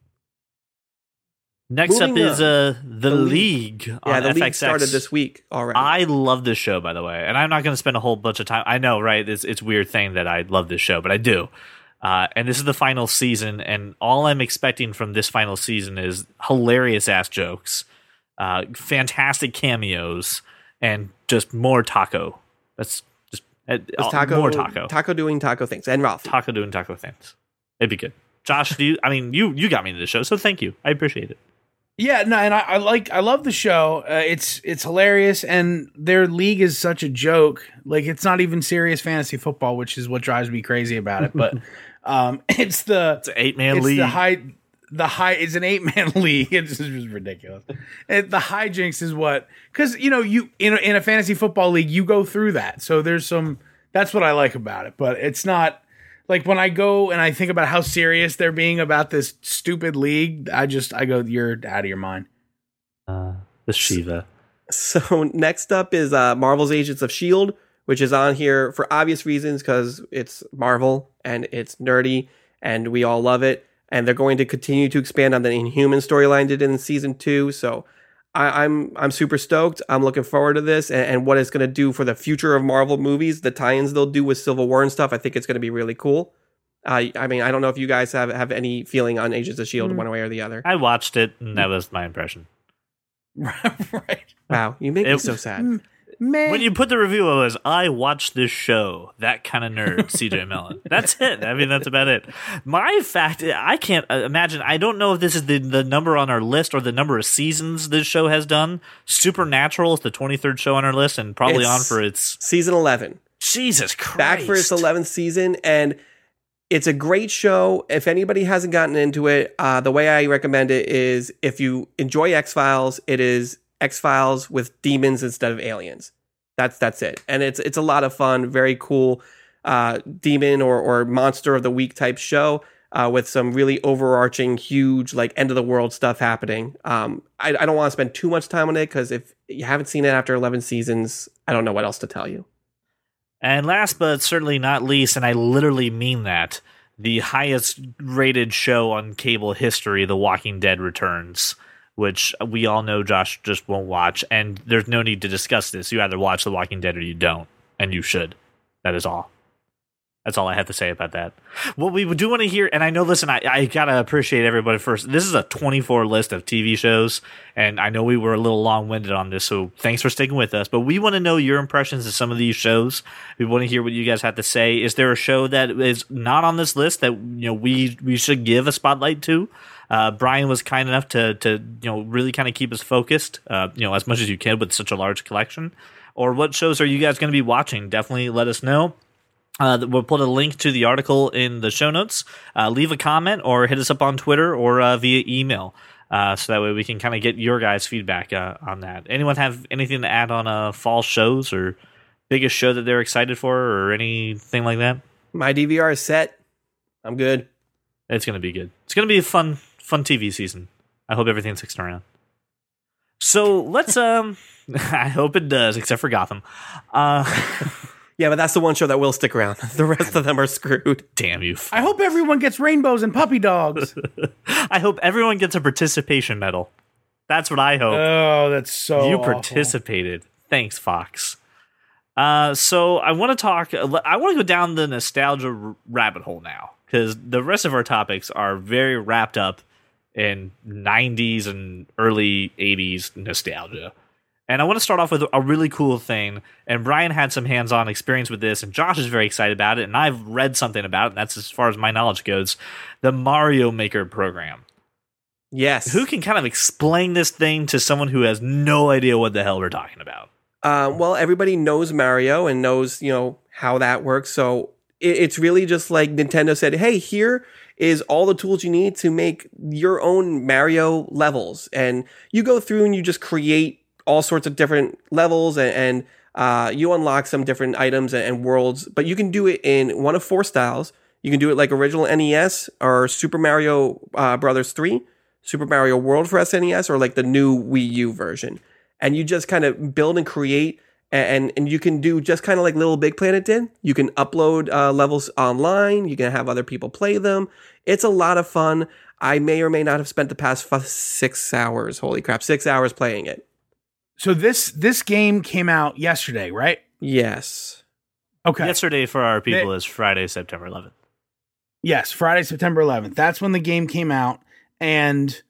Next up is uh, the, The League. Yeah, on the FXX. league started this week already. I love this show, by the way, and I'm not going to spend a whole bunch of time. I know, right? It's it's a weird thing that I love this show, but I do. Uh, and this is the final season, and all I'm expecting from this final season is hilarious ass jokes, uh, fantastic cameos, and just more taco. That's just uh, It's taco, more taco, taco doing taco things, and Ralph. taco doing taco things. It'd be good. Josh, do you? I mean, you you got me into the show, so thank you. I appreciate it. Yeah, no, and I, I like I love the show. Uh, it's it's hilarious, and their league is such a joke. Like it's not even serious fantasy football, which is what drives me crazy about it. But [laughs] um, [laughs] it's the It's an eight man league. the high the high it's an eight man [laughs] league. It's just ridiculous. And the hijinks is what because you know you in a, in a fantasy football league you go through that. So there's some that's what I like about it. But it's not like when I go and I think about how serious they're being about this stupid league. I just I go you're out of your mind. uh, the Shiva. So [laughs] next up is uh, Marvel's Agents of Shield, which is on here for obvious reasons because it's Marvel and it's nerdy and we all love it. And they're going to continue to expand on the Inhuman storyline did in season two. So I, I'm I'm super stoked. I'm looking forward to this and, and what it's going to do for the future of Marvel movies, the tie-ins they'll do with Civil War and stuff. I think it's going to be really cool. Uh, I mean, I don't know if you guys have, have any feeling on Agents of Shield Mm. one way or the other. I watched it, and that was my impression. [laughs] right. Wow, you make me It- so sad. Man. When you put the review, it was I watched this show. That kind of nerd, [laughs] CJ Mellon. That's it. I mean, that's about it. My fact, I can't uh, imagine. I don't know if this is the the number on our list or the number of seasons this show has done. Supernatural is the twenty third show on our list, and probably on for its Season 11. Jesus Christ. back for its 11th season and it's a great show if anybody hasn't gotten into it uh, the way i recommend it is if you enjoy x-files it is x-files with demons instead of aliens. That's that's it. And it's it's a lot of fun very cool uh, demon or, or monster of the week type show uh, with some really overarching huge like end of the world stuff happening. Um, I, I don't want to spend too much time on it because if you haven't seen it after 11 seasons i don't know what else to tell you. And last but certainly not least, and I literally mean that, the highest rated show on cable history, The Walking Dead returns, which we all know Josh just won't watch. And there's no need to discuss this. You either watch The Walking Dead or you don't. And you should. That is all. That's all I have to say about that. What we do want to hear, and I know, listen, I, I gotta appreciate everybody first. This is a 24 list of TV shows, and I know we were a little long winded on this, so thanks for sticking with us. But we want to know your impressions of some of these shows. We want to hear what you guys have to say. Is there a show that is not on this list that you know we we should give a spotlight to? Uh, Brian was kind enough to to you know really kind of keep us focused, uh, you know, as much as you can with such a large collection. Or what shows are you guys going to be watching? Definitely let us know. Uh, we'll put a link to the article in the show notes. Uh, leave a comment or hit us up on Twitter or uh, via email. Uh, so that way we can kind of get your guys' feedback uh, on that. Anyone have anything to add on uh, fall shows or biggest show that they're excited for or anything like that? my dvr is set i'm good It's going to be good. It's going to be a fun, fun TV season. I hope everything sticks around. So let's. [laughs] um [laughs] I hope it does, except for Gotham. Uh, [laughs] Yeah, but that's the one show that will stick around. The rest of them are screwed. damn you! I hope everyone gets rainbows and puppy dogs. I hope everyone gets a participation medal. That's what I hope. oh, that's so you awful. participated. Thanks, Fox. Uh, so I want to talk. I want to go down the nostalgia r- rabbit hole now because the rest of our topics are very wrapped up in '90s and early '80s nostalgia. And I want to start off with a really cool thing. And Brian had some hands-on experience with this, and Josh is very excited about it. And I've read something about it. And that's as far as my knowledge goes. The Mario Maker program. Yes. Who can kind of explain this thing to someone who has no idea what the hell we're talking about? Uh, well, everybody knows Mario and knows, you know, how that works. So it, it's really just like Nintendo said, hey, here is all the tools you need to make your own Mario levels. And you go through and you just create all sorts of different levels and, and uh, you unlock some different items and, and worlds, but you can do it in one of four styles. You can do it like original NES or Super Mario uh, Brothers 3, Super Mario World for SNES, or like the new Wii U version. And you just kind of build and create, and and you can do just kind of like Little Big Planet did. You can upload uh, levels online. You can have other people play them. It's a lot of fun. I may or may not have spent the past f- six hours. Holy crap, six hours playing it. So this this game came out yesterday, right? Yes. Okay. Yesterday for our people is Friday, September 11th. Yes, Friday, September 11th. That's when the game came out. And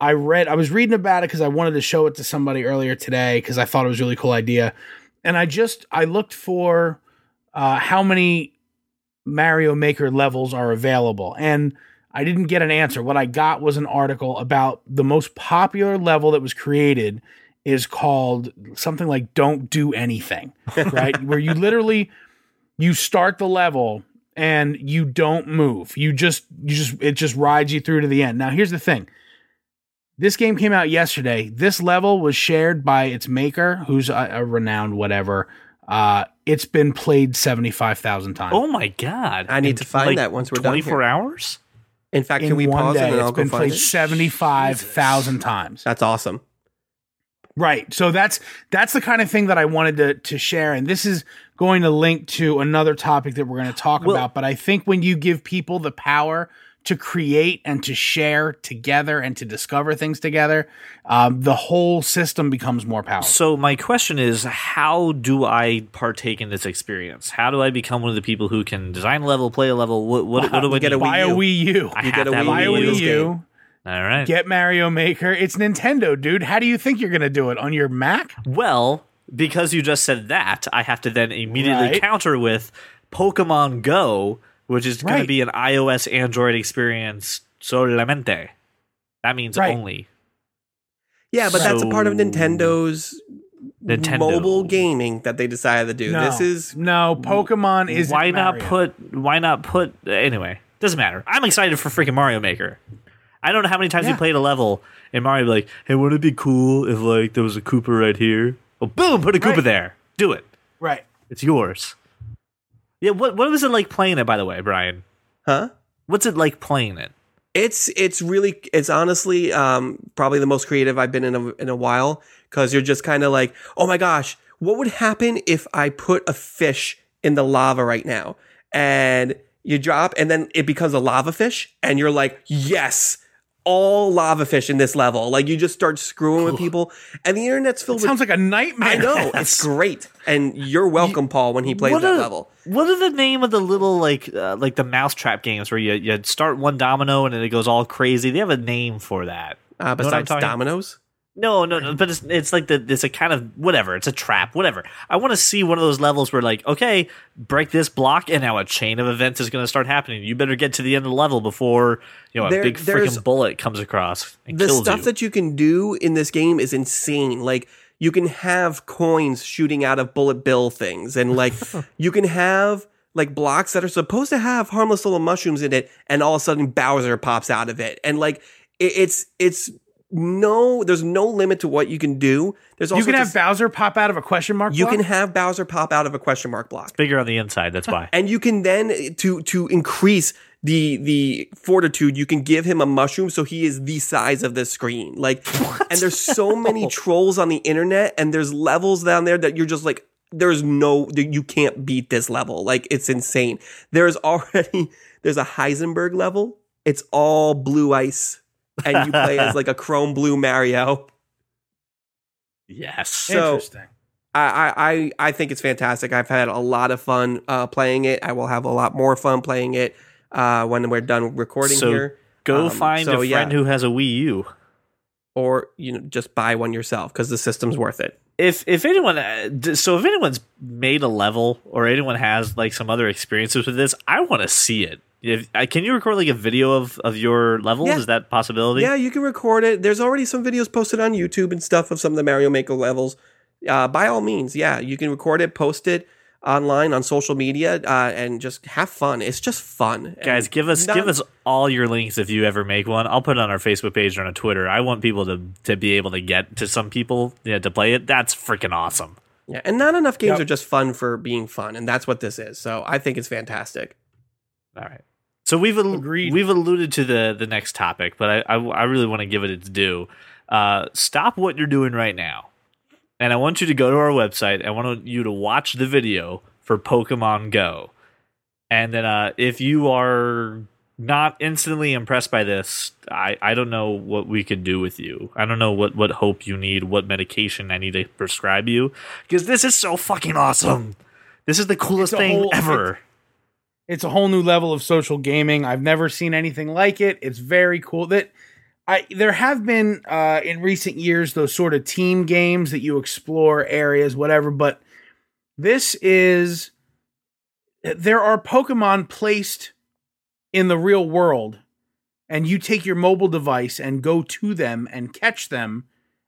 I read, I was reading about it because I wanted to show it to somebody earlier today because I thought it was a really cool idea. And I just, I looked for uh, how many Mario Maker levels are available. And I didn't get an answer. What I got was an article about the most popular level that was created is called something like Don't Do Anything, [laughs] right? Where you literally you start the level and you don't move. You just you just it just rides you through to the end. Now here's the thing. This game came out yesterday. This level was shared by its maker, who's a, a renowned whatever. Uh, it's been played seventy five thousand times. Oh my god! I need In, to find that once we're done Twenty four hours. In fact, In can we one pause day, it and I'll go find played it? seventy five thousand times. That's awesome. Right. So that's that's the kind of thing that I wanted to to share and this is going to link to another topic that we're going to talk Well- about, but I think when you give people the power to create and to share together and to discover things together, um, the whole system becomes more powerful. So my question is, how do I partake in this experience? How do I become one of the people who can design a level, play a level? What what, what do I get a need? Buy a U. Wii U. I You have get a to have Wii Buy a U Wii U. game. All right. Get Mario Maker. It's Nintendo, dude. How do you think you're going to do it on your Mac? Well, because you just said that, I have to then immediately Right. counter with Pokemon Go, which is going to be an iOS Android experience solamente. That means Right. only. Yeah, but that's a part of Nintendo's Nintendo. mobile gaming that they decided to do. No. This is no Pokemon is why not put? Why not put? Anyway, doesn't matter. I'm excited for freaking Mario Maker. I don't know how many times Yeah. you played a level and Mario be like, "Hey, wouldn't it be cool if like there was a Koopa right here?" Well, boom, put a Koopa Right. there. Do it. right? It's yours. Yeah. What What was it like playing it? By the way, Brian. huh? What's it like playing it? It's it's really it's honestly um, probably the most creative I've been in a, in a while because you're just kind of like, oh my gosh, what would happen if I put a fish in the lava right now? And you drop, and then it becomes a lava fish, and you're like, yes, all lava fish in this level. Like you just start screwing with people, and the internet's filled with. Sounds like a nightmare. I know it's great, and you're welcome, Paul, when he plays what that are, level. What are the name of the little like uh, like the mousetrap games where you you start one domino and then it goes all crazy? They have a name for that. Uh, Know what I'm besides dominoes, No, no, no. But it's it's like the it's a kind of whatever. It's a trap, whatever. I want to see one of those levels where like, okay, break this block, and now a chain of events is going to start happening. You better get to the end of the level before you know a There- big freaking bullet comes across and the kills stuff you. that you can do in this game is insane. Like you can have coins shooting out of bullet bill things, and like [laughs] you can have like blocks that are supposed to have harmless little mushrooms in it, and all of a sudden Bowser pops out of it, and like it, it's it's no, there's no limit to what you can do. There's also You can have just- Bowser pop out of a question mark. Block. You block? can have Bowser pop out of a question mark block. bigger on the inside. That's [laughs] why. and you can then to to increase the the fortitude you can give him a mushroom so he is the size of the screen like and there's so [laughs] many trolls on the internet and there's levels down there that you're just like there's no you can't beat this level like it's insane there's already [laughs] there's a heisenberg level it's all blue ice and you play as like a chrome blue mario yes. so- Interesting. I, I, I I think it's fantastic. I've had a lot of fun uh, playing it. I will have a lot more fun playing it uh, when we're done recording So here. Go Um, find so, a friend yeah. who has a Wii U. Or you know, just buy one yourself because the system's worth it. if if anyone uh, so if anyone's made a level or anyone has like some other experiences with this i want to see it if uh, can you record like a video of of your levels Yeah. is that a possibility Yeah, you can record it. There's already some videos posted on YouTube and stuff of some of the Mario Maker levels. Uh, by all means, yeah, you can record it, post it online on social media, uh, and just have fun. It's just fun, guys And give us not- give us all your links if you ever make one i'll put it on our facebook page or on twitter i want people to to be able to get to some people yeah, to play it that's freaking awesome Yeah, and not enough games Yep. are just fun for being fun, and that's what this is. So I think it's fantastic. all right So we've al- Agreed. we've alluded to the the next topic, but I I, I really want to give it its due. Uh, stop what you're doing right now, and I want you to go to our website. I want you to watch the video for Pokemon Go, and then uh, if you are not instantly impressed by this, I I don't know what we could do with you. I don't know what what hope you need, what medication I need to prescribe you, because this is so fucking awesome. This is the coolest thing whole- ever. It's a whole new level of social gaming. I've never seen anything like it. It's very cool. That I there have been uh, in recent years those sort of team games that you explore areas, whatever. But this is there are Pokemon placed in the real world, and you take your mobile device and go to them and catch them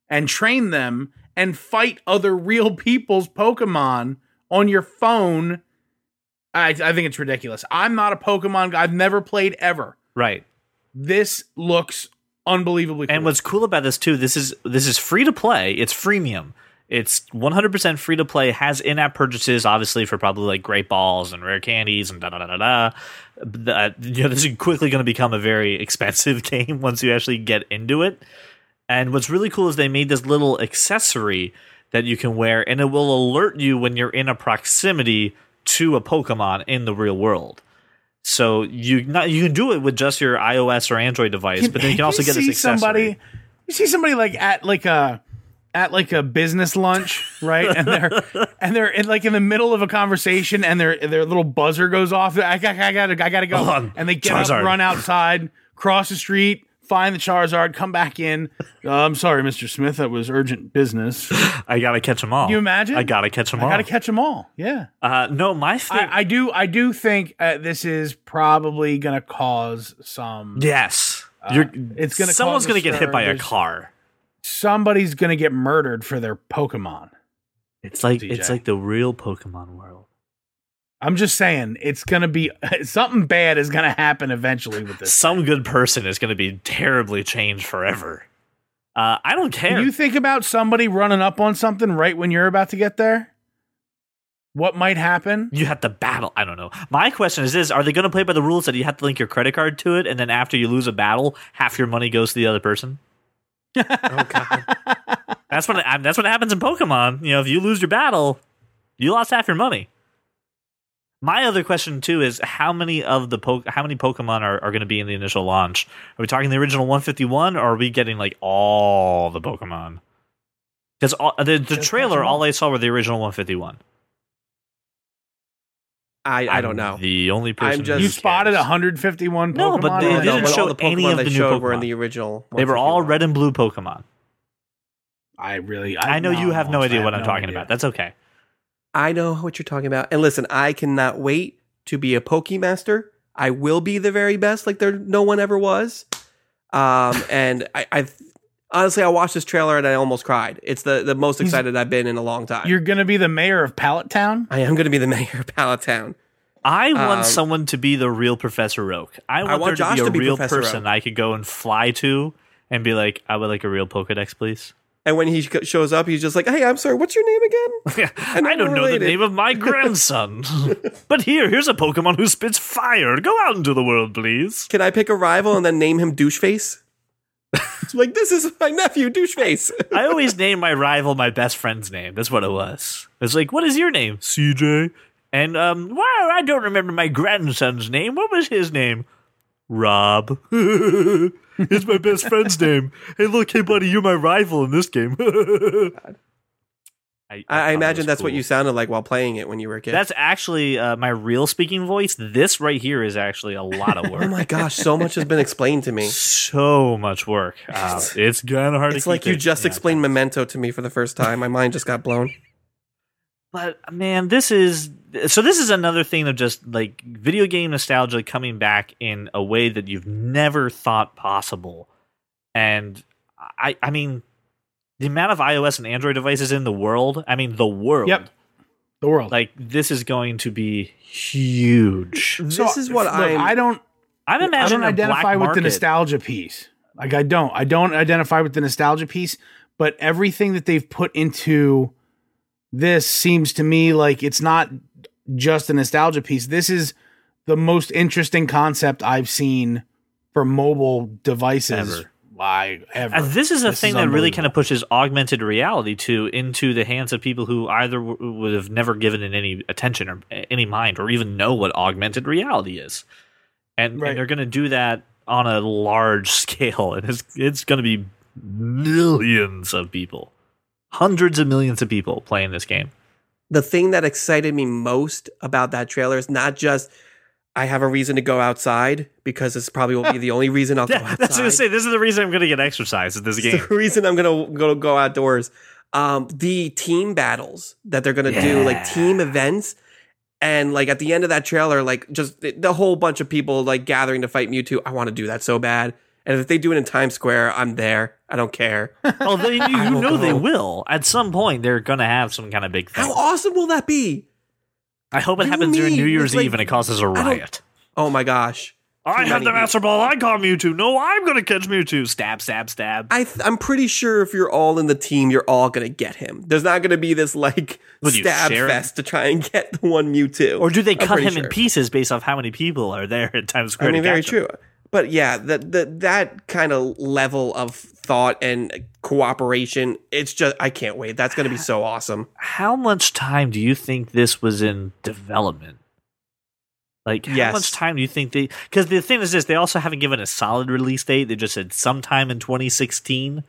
and train them and fight other real [laughs] people's Pokemon on your phone. I, I think it's ridiculous. I'm not a Pokemon guy. I've never played ever. Right. This looks unbelievably cool. And what's cool about this too, this is this is free to play. It's freemium. It's 100% free to play. Has in-app purchases, obviously for probably like great balls and rare candies and da da da da da. Uh, you know, this is quickly going to become a very [laughs] expensive game once you actually get into it. And what's really cool is they made this little accessory that you can wear, and it will alert you when you're in a proximity to a Pokemon in the real world. So you not you can do it with just your iOS or Android device, but then you can also get this see accessory. somebody. You see somebody like at like a at like a business lunch, right? And they're [laughs] and they're in like in the middle of a conversation, and their their little buzzer goes off. I got I got I got to go, on. and they get Charizard. up, run outside, cross the street. Find the Charizard, come back in. Uh, I'm sorry, Mr. Smith. That was urgent business. I gotta catch them all. Can you imagine? I gotta catch them I all. got to catch them all. Yeah. uh, no, my thing. I, I do I do think uh, this is probably going to cause some yes, You're, it's gonna Someone's gonna get hit stir. by a car. somebody's going to get murdered for their Pokemon. It's like DJ. it's like the real Pokemon world. I'm just saying it's going to be [laughs] something bad is going to happen eventually with this. Some good person is gonna be terribly changed forever. Uh, I don't care. Can you think about somebody running up on something right when you're about to get there? What might happen? you have to battle. I don't know. My question is this: Are they going to play by the rules that you have to link your credit card to it, and then after you lose a battle, half your money goes to the other person? Oh god. [laughs] That's what that's what happens in Pokemon. You know, if you lose your battle, you lost half your money. My other question too is how many of the po- how many Pokemon are, are going to be in the initial launch? Are we talking the original 151, or are we getting like all the Pokemon? Because the the trailer, all. all I saw were the original 151. I, I don't know. The only person just- you spotted uh, 151 Pokemon. No, but they on it? didn't but show all the any of the new showed were in the original. They were all red and blue Pokemon. I really I, know you have no idea what I'm no talking idea. about. That's okay. I know what you're talking about. And listen, I cannot wait to be a Pokemaster. I will be the very best, like there no one ever was. Um, [laughs] and I, I honestly, I watched this trailer and I almost cried. It's the the most He's- excited I've been in a long time. You're going to be the mayor of Pallet Town? I am going to be the [laughs] mayor of Pallet Town. I want Um, someone to be the real Professor Oak. I want, want there Josh to be a to be real Professor person Oak. I could go and fly to and be like, I would like a real Pokedex, please. And when he shows up, he's just like, "Hey, I'm sorry, what's your name again?" [laughs] And I don't know the name of my [laughs] grandson. [laughs] but here, here's a Pokemon who spits fire. Go out into the world, please. Can I pick a rival and then name him Doucheface? It's like this is my nephew, Doucheface. I always name my rival my best friend's name. That's what it was. It's like, what is your name? CJ. And um, wow, I don't remember my grandson's name. What was his name? Rob. It's my best friend's [laughs] name. Hey, look, hey buddy, you're my rival in this game. I, [laughs] I, I imagine was that's what you sounded like while playing it when you were a kid. That's actually uh, my real speaking voice. This right here is actually a lot of [laughs] work. oh my gosh, so much has been explained to me. so much work. Uh, it's kind of hard. It's to like keep you it- just yeah. explained Memento to me for the first time. My mind just got blown. But man, this is so. This is another thing of just like video game nostalgia coming back in a way that you've never thought possible. And I, I mean, the amount of iOS and Android devices in the world. I mean, the world. Yep. The world. Like this is going to be huge. This is what I'm. I don't I'm imagining. I don't identify with the nostalgia piece. Like I don't. I don't identify with the nostalgia piece, but everything that they've put into this seems to me like it's not just a nostalgia piece. This is the most interesting concept I've seen for mobile devices. Ever. Why ever? And this is a This thing is that really kind of pushes augmented reality to into the hands of people who either w- would have never given it any attention or any mind or even know what augmented reality is, and, Right. and they're going to do that on a large [laughs] scale, and it's it's going to be millions of people, hundreds of millions of people playing this game. The thing that excited me most about that trailer is not just I have a reason to go outside because this probably will be the only reason I'll [laughs] go outside. that's what I say. This is the reason I'm going to get exercise in this It's game. the reason I'm gonna go go outdoors. Um, the team battles that they're gonna do, like team events, and like at the end of that trailer, like just the, the whole bunch of people like gathering to fight Mewtwo. I want to do that so bad. And if they do it in Times Square, I'm there. I don't care. [laughs] Oh, they, you, you know they will at some point. They're going to have some kind of big thing. How awesome will that be? I hope it you happens during? New Year's like- Eve and it causes a riot. Oh my gosh. I have the Master Ball. I caught Mewtwo. No, I'm going to catch Mewtwo. Stab, stab, stab. I th- I'm pretty sure if you're all in the team, you're all gonna get him. There's not gonna be this like Would stab share him? fest to try and get [laughs] the one Mewtwo. or do they I'm cut him in pieces based off how many people are there at Times Square? I mean, to very catch him? But yeah, that that that kind of level of thought and cooperation, it's just I can't wait. That's gonna be so [sighs] awesome. How much time do you think this was in development? Like, how Yes. much time do you think they? Because the thing is this: they also haven't given a solid release date. They just said sometime in 2016.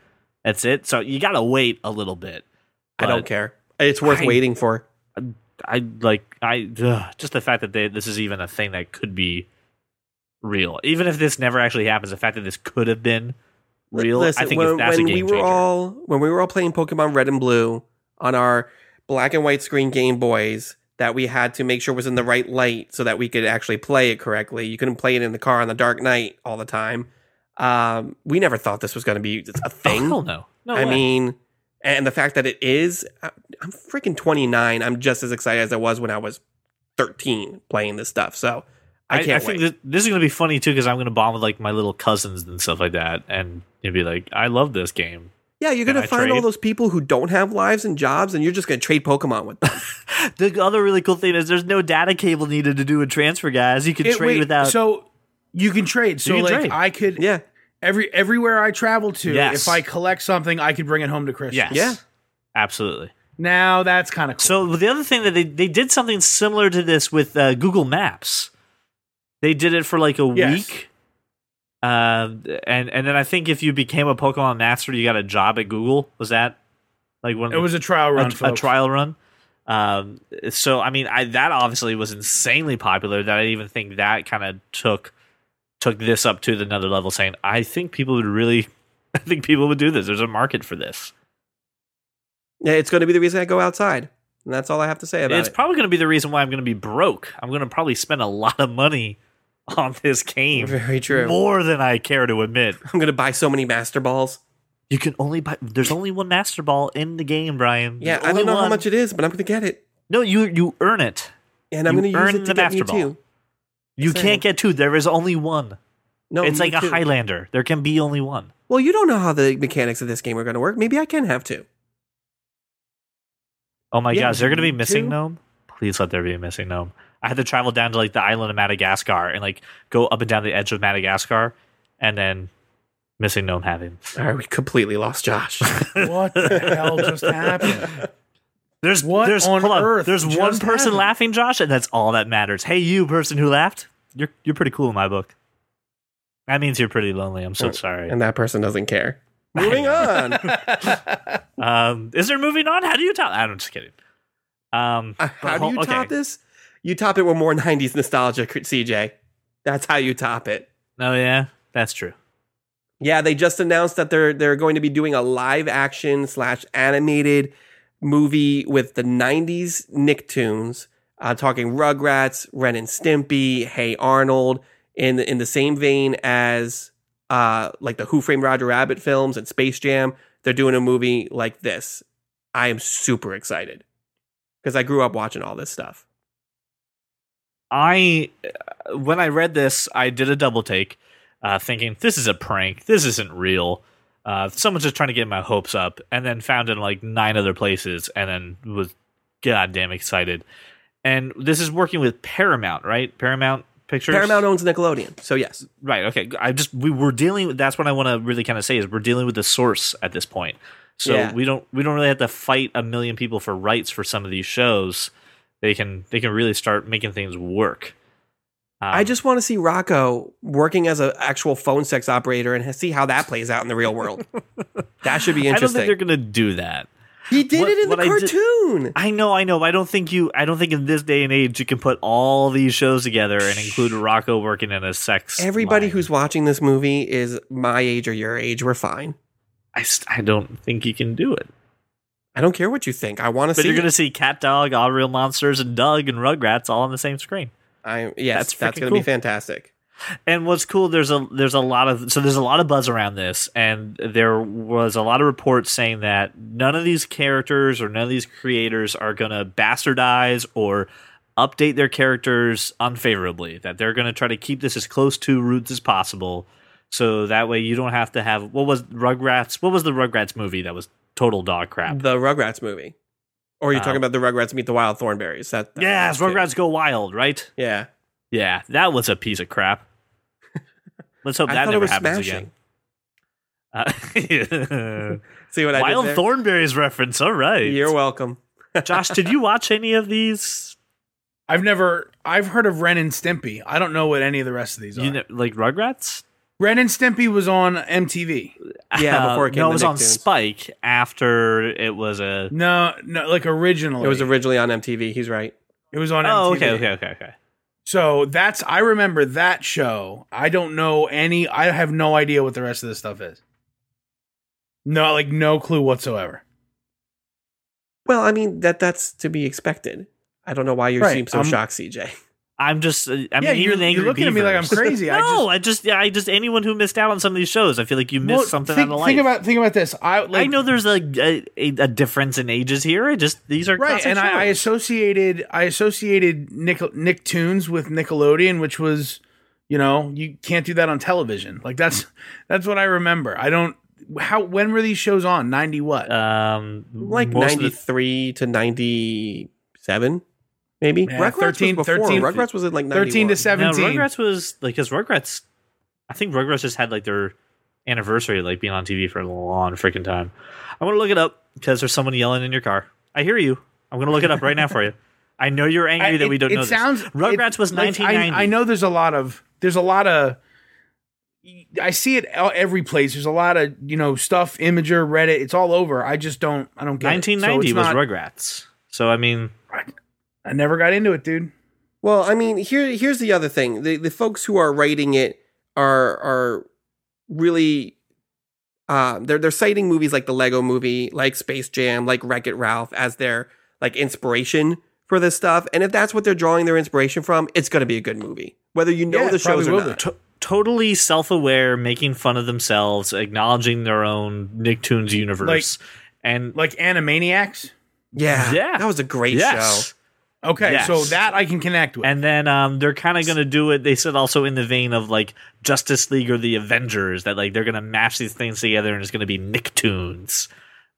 That's it. So you got to wait a little bit. I don't care. It's worth I- waiting for. I like I ugh, just the fact that they, this is even a thing that could be real. Even if this never actually happens, the fact that this could have been real, Listen, I think when, that's when a game we were changer. all when we were all playing Pokemon Red and Blue on our black and white screen Game Boys that we had to make sure was in the right light so that we could actually play it correctly. You couldn't play it in the car on the dark night all the time. Um, we never thought this was going to be a [laughs] oh, thing. hell no, no. I way. mean, and the fact that it is, I'm freaking 29. I'm just as excited as I was when I was 13 playing this stuff. So I I, can't I wait. think that this is going to be funny too because I'm going to bond with like my little cousins and stuff like that, and you'll be like, "I love this game." yeah, you're going to find all those people who don't have lives and jobs, and you're just going to trade Pokemon with them. [laughs] The other really cool thing is there's no data cable needed to do a transfer, guys. You can It- trade wait, without. So you can trade. So can like trade. I could yeah. every everywhere I travel to, Yes. if I collect something, I could bring it home to Christmas. yes, Yeah. absolutely. Now that's kind of cool. So the other thing that they they did something similar to this with uh, Google Maps. They did it for like a Yes. week, uh, and and then I think if you became a Pokemon master, you got a job at Google. Was that like one? it was a trial run. a, a trial run. Um, so I mean, I, that obviously was insanely popular. That I even think that kind of took took this up to another level. Saying, I think people would really, [laughs] I think people would do this. There's a market for this. Yeah, it's going to be the reason I go outside. And that's all I have to say about it's it. It's probably going to be the reason why I'm going to be broke. I'm going to probably spend a lot of money [laughs] on this game, Very true. more than I care to admit. I'm going to buy so many Master Balls. You can only buy. There's only one Master Ball in the game, Brian. Yeah, I don't know how much it is, but I'm going to get it. No, you you earn it. And I'm going to use earn it to the get Master Ball. Mewtwo. You Saying. can't get two. There is only one. No, it's like a Highlander. There can be only one. Well, you don't know how the mechanics of this game are going to work. Maybe I can have two. Oh my Yeah, god, is there going to be two? MissingNo? Please let there be a MissingNo. I had to travel down to like the island of Madagascar and like go up and down the edge of Madagascar, and then MissingNo happens. All right, we completely lost Josh. [laughs] [laughs] what the hell just happened? There's What there's on hold on. earth There's just one person happened? laughing, Josh, and that's all that matters. Hey, you person who laughed, you're you're pretty cool in my book. That means you're pretty lonely. I'm so Right. sorry. and that person doesn't care. [laughs] Moving on. Um, is there moving on? How do you top? I'm just kidding. Um, Uh, how do you okay. top this? You top it with more [laughs] 90s nostalgia, CJ. That's how you top it. Oh yeah, that's true. Yeah, they just announced that they're they're going to be doing a live action slash animated movie with the '90s Nicktoons, uh, talking Rugrats, Ren and Stimpy, Hey Arnold, in the, in the same vein as uh, like the Who Framed Roger Rabbit films and Space Jam. They're doing a movie like this. I am super excited because I grew up watching all this stuff. I when I read this, I did a double take, uh, thinking this is a prank. This isn't real. Uh, someone's just trying to get my hopes up, and then found it in like nine other places, and then was goddamn excited. And this is working with Paramount, right? Paramount Pictures. Paramount owns Nickelodeon, so yes. Right. Okay. I just we were dealing. with That's what I want to really kind of say is we're dealing with the source at this point. So Yeah. we don't we don't really have to fight a million people for rights for some of these shows. They can they can really start making things work. Um, I just want to see Rocko working as an actual phone sex operator and see how that plays out in the real world. [laughs] that should be interesting. I don't think they're gonna do that. he did what- it in the what I did- cartoon. I know, I know. I don't think you. I don't think in this day and age you can put all these shows together and include Rocko working in a sex. Everybody line. who's watching this movie is my age or your age. We're fine. I, st- I don't think you can do it. I don't care what you think. I want to But see. you're gonna see CatDog, All Real Monsters, and Doug and Rugrats all on the same screen. I yes, That's that's, going to be fantastic. And what's cool, there's a there's a lot of so there's a lot of buzz around this, and there was a lot of reports saying that none of these characters or none of these creators are gonna bastardize or update their characters unfavorably. That they're gonna try to keep this as close to roots as possible, so that way you don't have to have what was Rugrats? What was the Rugrats movie that was total dog crap? The Rugrats movie, or you're Uh, talking about the Rugrats meet the Wild Thornberrys? That, that Yes, that's it. Rugrats Go Wild, right? Yeah, Yeah, that was a piece of crap. [laughs] Let's hope that never happens smashing. again. Uh, [laughs] [laughs] See what I Wild did there? Thornberrys reference. All right. You're welcome. Josh, did you watch any of these? I've never. I've heard of Ren and Stimpy. I don't know what any of the rest of these are. You know, like Rugrats? Ren and Stimpy was on MTV. Yeah, uh, before it came no, to it was on Nicktoons. Spike after it was a. No, no, like originally. It was originally on MTV. He's right. It was on Oh, MTV. okay, okay, okay, okay. So that's I remember that show. I don't know any. I have no idea what the rest of this stuff is. No, like no clue whatsoever. Well, I mean that that's to be expected. I don't know why you Right, seem so I'm- shocked, CJ. [laughs] I'm just. uh, I mean, Yeah, you're- even Angry you're looking at me like I'm Beavers. crazy. I [laughs] no, just- I just, yeah, I just anyone who missed out on some of these shows, I feel like you missed Well, something think, out of life. think about think about this. I like, I know there's a, a a difference in ages here. I just these are right, and I, I associated I associated Nick Nicktoons with Nickelodeon, which was, you know, you can't do that on television. Like that's that's what I remember. I don't. How when were these shows on? Ninety what? um Like most of the- ninety three to ninety seven, maybe. Yeah, Rugrats 13 was before. 13 Rugrats was in like 13 to 91. No, 17. Rugrats was like because Rugrats, I think Rugrats just had like their anniversary like being on TV for a long freaking time. I'm gonna look it up because there's someone yelling in your car. I hear you. I'm gonna look it up right now for you. I know you're [laughs] angry I- that we don't it know sounds, this. Rugrats it- was like, 1990. I, I know there's a lot of there's a lot of I see it every place. There's a lot of you know stuff, Imgur, Reddit. It's all over. I just don't. I don't get it. So 1990 it's was not- Rugrats. So I mean, I never got into it, dude. Well, I mean, here here's the other thing. The the folks who are writing it are are really uh, they're they're citing movies like the Lego movie, like Space Jam, like Wreck It Ralph as their like inspiration for this stuff. And if that's what they're drawing their inspiration from, it's going to be a good movie, whether you know Yeah, the it shows or not. to- totally self-aware, making fun of themselves, acknowledging their own Nicktoons universe, and Like Animaniacs. Yeah, Yeah. that was a great yes. show. Okay, Yes. so that I can connect with. And then um, they're kind of going to do it. They said also in the vein of like Justice League or the Avengers that like they're going to mash these things together and it's going to be Nicktoons.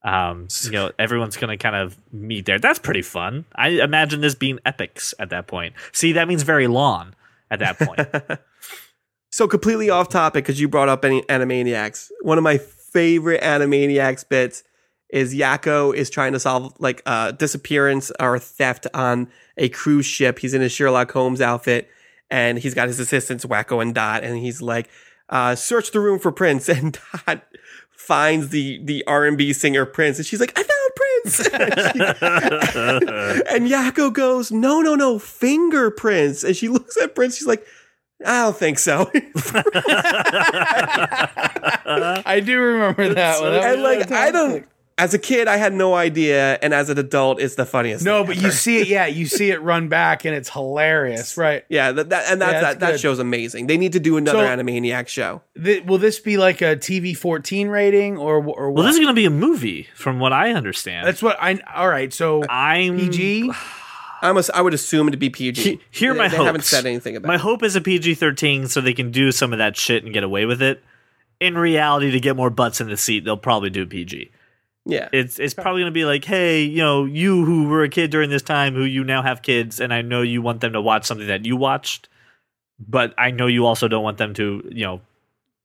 Um, you know, everyone's going to kind of meet there. That's pretty fun. I imagine this being epics at that point. See, that means very long at that point. [laughs] So completely off topic because you brought up any Animaniacs. One of my favorite Animaniacs bits is Yakko is trying to solve like uh, disappearance or theft on a cruise ship. He's in his Sherlock Holmes outfit and he's got his assistants Wakko and Dot, and he's like, uh, "Search the room for Prince." [laughs] And Dot finds the the R and B singer Prince, and she's like, "I found Prince." [laughs] and Yakko goes, "No, no, no, fingerprints." And she looks at Prince. She's like, "I don't think so." [laughs] I do remember that one. That and like I don't as a kid I had no idea and as an adult it's the funniest No, thing but ever. you see it. Yeah, you [laughs] see it run back, and it's hilarious, right? yeah that, that and that's, Yeah, that's that that show's amazing they need to do another So- animaniac show Th- will this be like a TV fourteen rating or or what? well, this is going to be a movie, from what I understand. That's what I. All right, so I'm PG. I [sighs] must I would assume it to be PG here are they, my they hopes. haven't said anything about My it. hope is a PG 13 so they can do some of that shit and get away with it. In reality, to get more butts in the seat, they'll probably do PG. Yeah It's it's probably going to be like, hey, you know, you who were a kid during this time, who you now have kids, and I know you want them to watch something that you watched. but I know you also don't want them to, you know,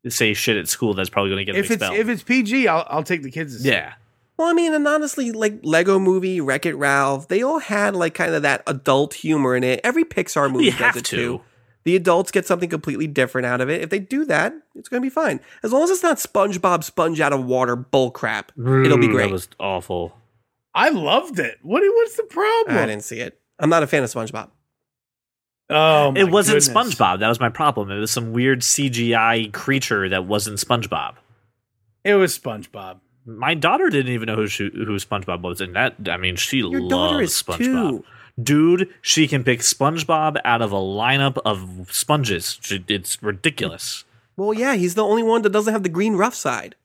say shit at school that's probably going to get them If it's expelled. if it's PG, I'll I'll take the kids. To see it. yeah, Well, I mean, and honestly, like Lego Movie, Wreck It Ralph, they all had like kind of that adult humor in it. Every Pixar movie you does have it to. too. The adults get something completely different out of it. If they do that, it's going to be fine. As long as it's not SpongeBob sponge out of water bull crap, it'll be great. That was awful. I loved it. What what's the problem? I didn't see it. I'm not a fan of SpongeBob. Oh, my it wasn't goodness. SpongeBob. That was my problem. It was some weird CGI creature that wasn't SpongeBob. It was SpongeBob. My daughter didn't even know who she, who SpongeBob was, and that I mean, she Your loves daughter is SpongeBob. two. Dude, she can pick SpongeBob out of a lineup of sponges. It's ridiculous. Well, yeah, he's the only one that doesn't have the green rough side.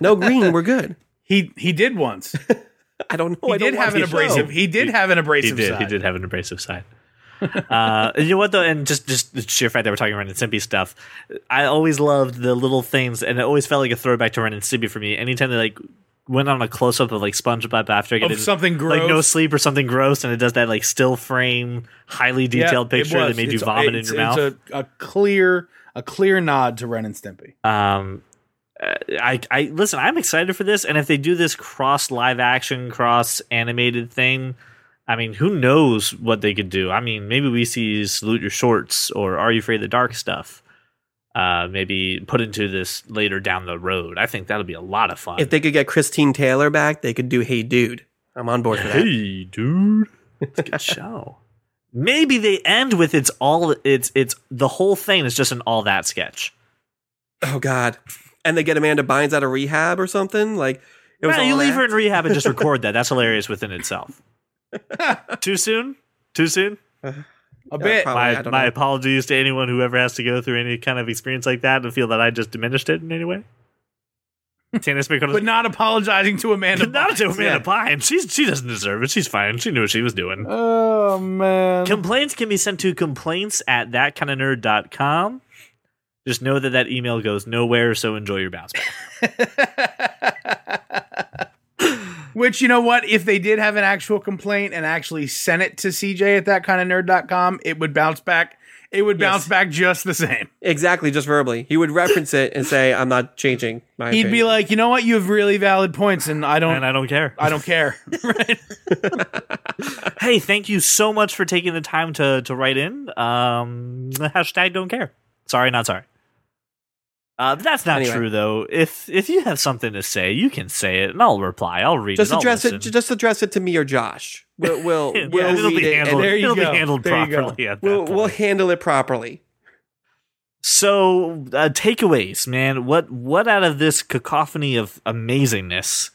no green, we're good. [laughs] He he did once. [laughs] I don't know. He I did have an the show. abrasive. He did have an abrasive. He did. side. He did have an abrasive side. [laughs] uh, and you know what though, and just just the sheer fact that we're talking Ren and Stimpy stuff, I always loved the little things, and it always felt like a throwback to Ren and Stimpy for me. Anytime they like went on a close up of like SpongeBob after getting Of something like no sleep or something gross, and it does that like still frame, highly detailed Yeah, picture that made you It's- vomit in your mouth. A, a clear a clear nod to Ren and Stimpy. um I, I listen i'm excited for this and if they do this cross live action cross animated thing i mean who knows what they could do i mean maybe we see salute your shorts or are you afraid of the dark stuff uh maybe put into this later down the road i think that'll be a lot of fun If they could get Christine Taylor back, they could do Hey Dude. I'm on board for that. hey dude it's a good [laughs] show maybe they end with it's all it's it's the whole thing is just an all that sketch Oh God! And they get Amanda Bynes out of rehab or something. Like it was. All you leave her in rehab and just record [laughs] that. That's hilarious within itself. [laughs] Too soon? Too soon? A Yeah, bit. probably. My my apologies to anyone who ever has to go through any kind of experience like that and feel that I just diminished it in any way. [laughs] Tannis McConnell, but not apologizing to Amanda. [laughs] not to Amanda yeah. Pine. She's she doesn't deserve it. She's fine. She knew what she was doing. Oh man. Complaints can be sent to complaints at thatkindofnerd.com. Just know that that email goes nowhere, so enjoy your bounce back. [laughs] Which you know what? If they did have an actual complaint and actually sent it to CJ at that kind of nerd.com, it would bounce back. It would bounce Yes. back just the same. exactly just verbally. He would reference it and say, "I'm not changing my." He'd be like, you know what? You have really valid points, and I don't. And I don't care. I don't care. [laughs] [laughs] right? hey, thank you so much for taking the time to to write in. Um, hashtag don't care. Sorry, not sorry. Uh, that's not Anyway. true though. If if you have something to say, you can say it, and I'll reply. I'll read just it. Address it. Just address it to me or Josh. We'll we'll, [laughs] Yeah, we'll it'll read be it handled. and There you it'll go. be handled There properly. We'll we'll handle it properly. So uh, takeaways, man. What what out of this cacophony of amazingness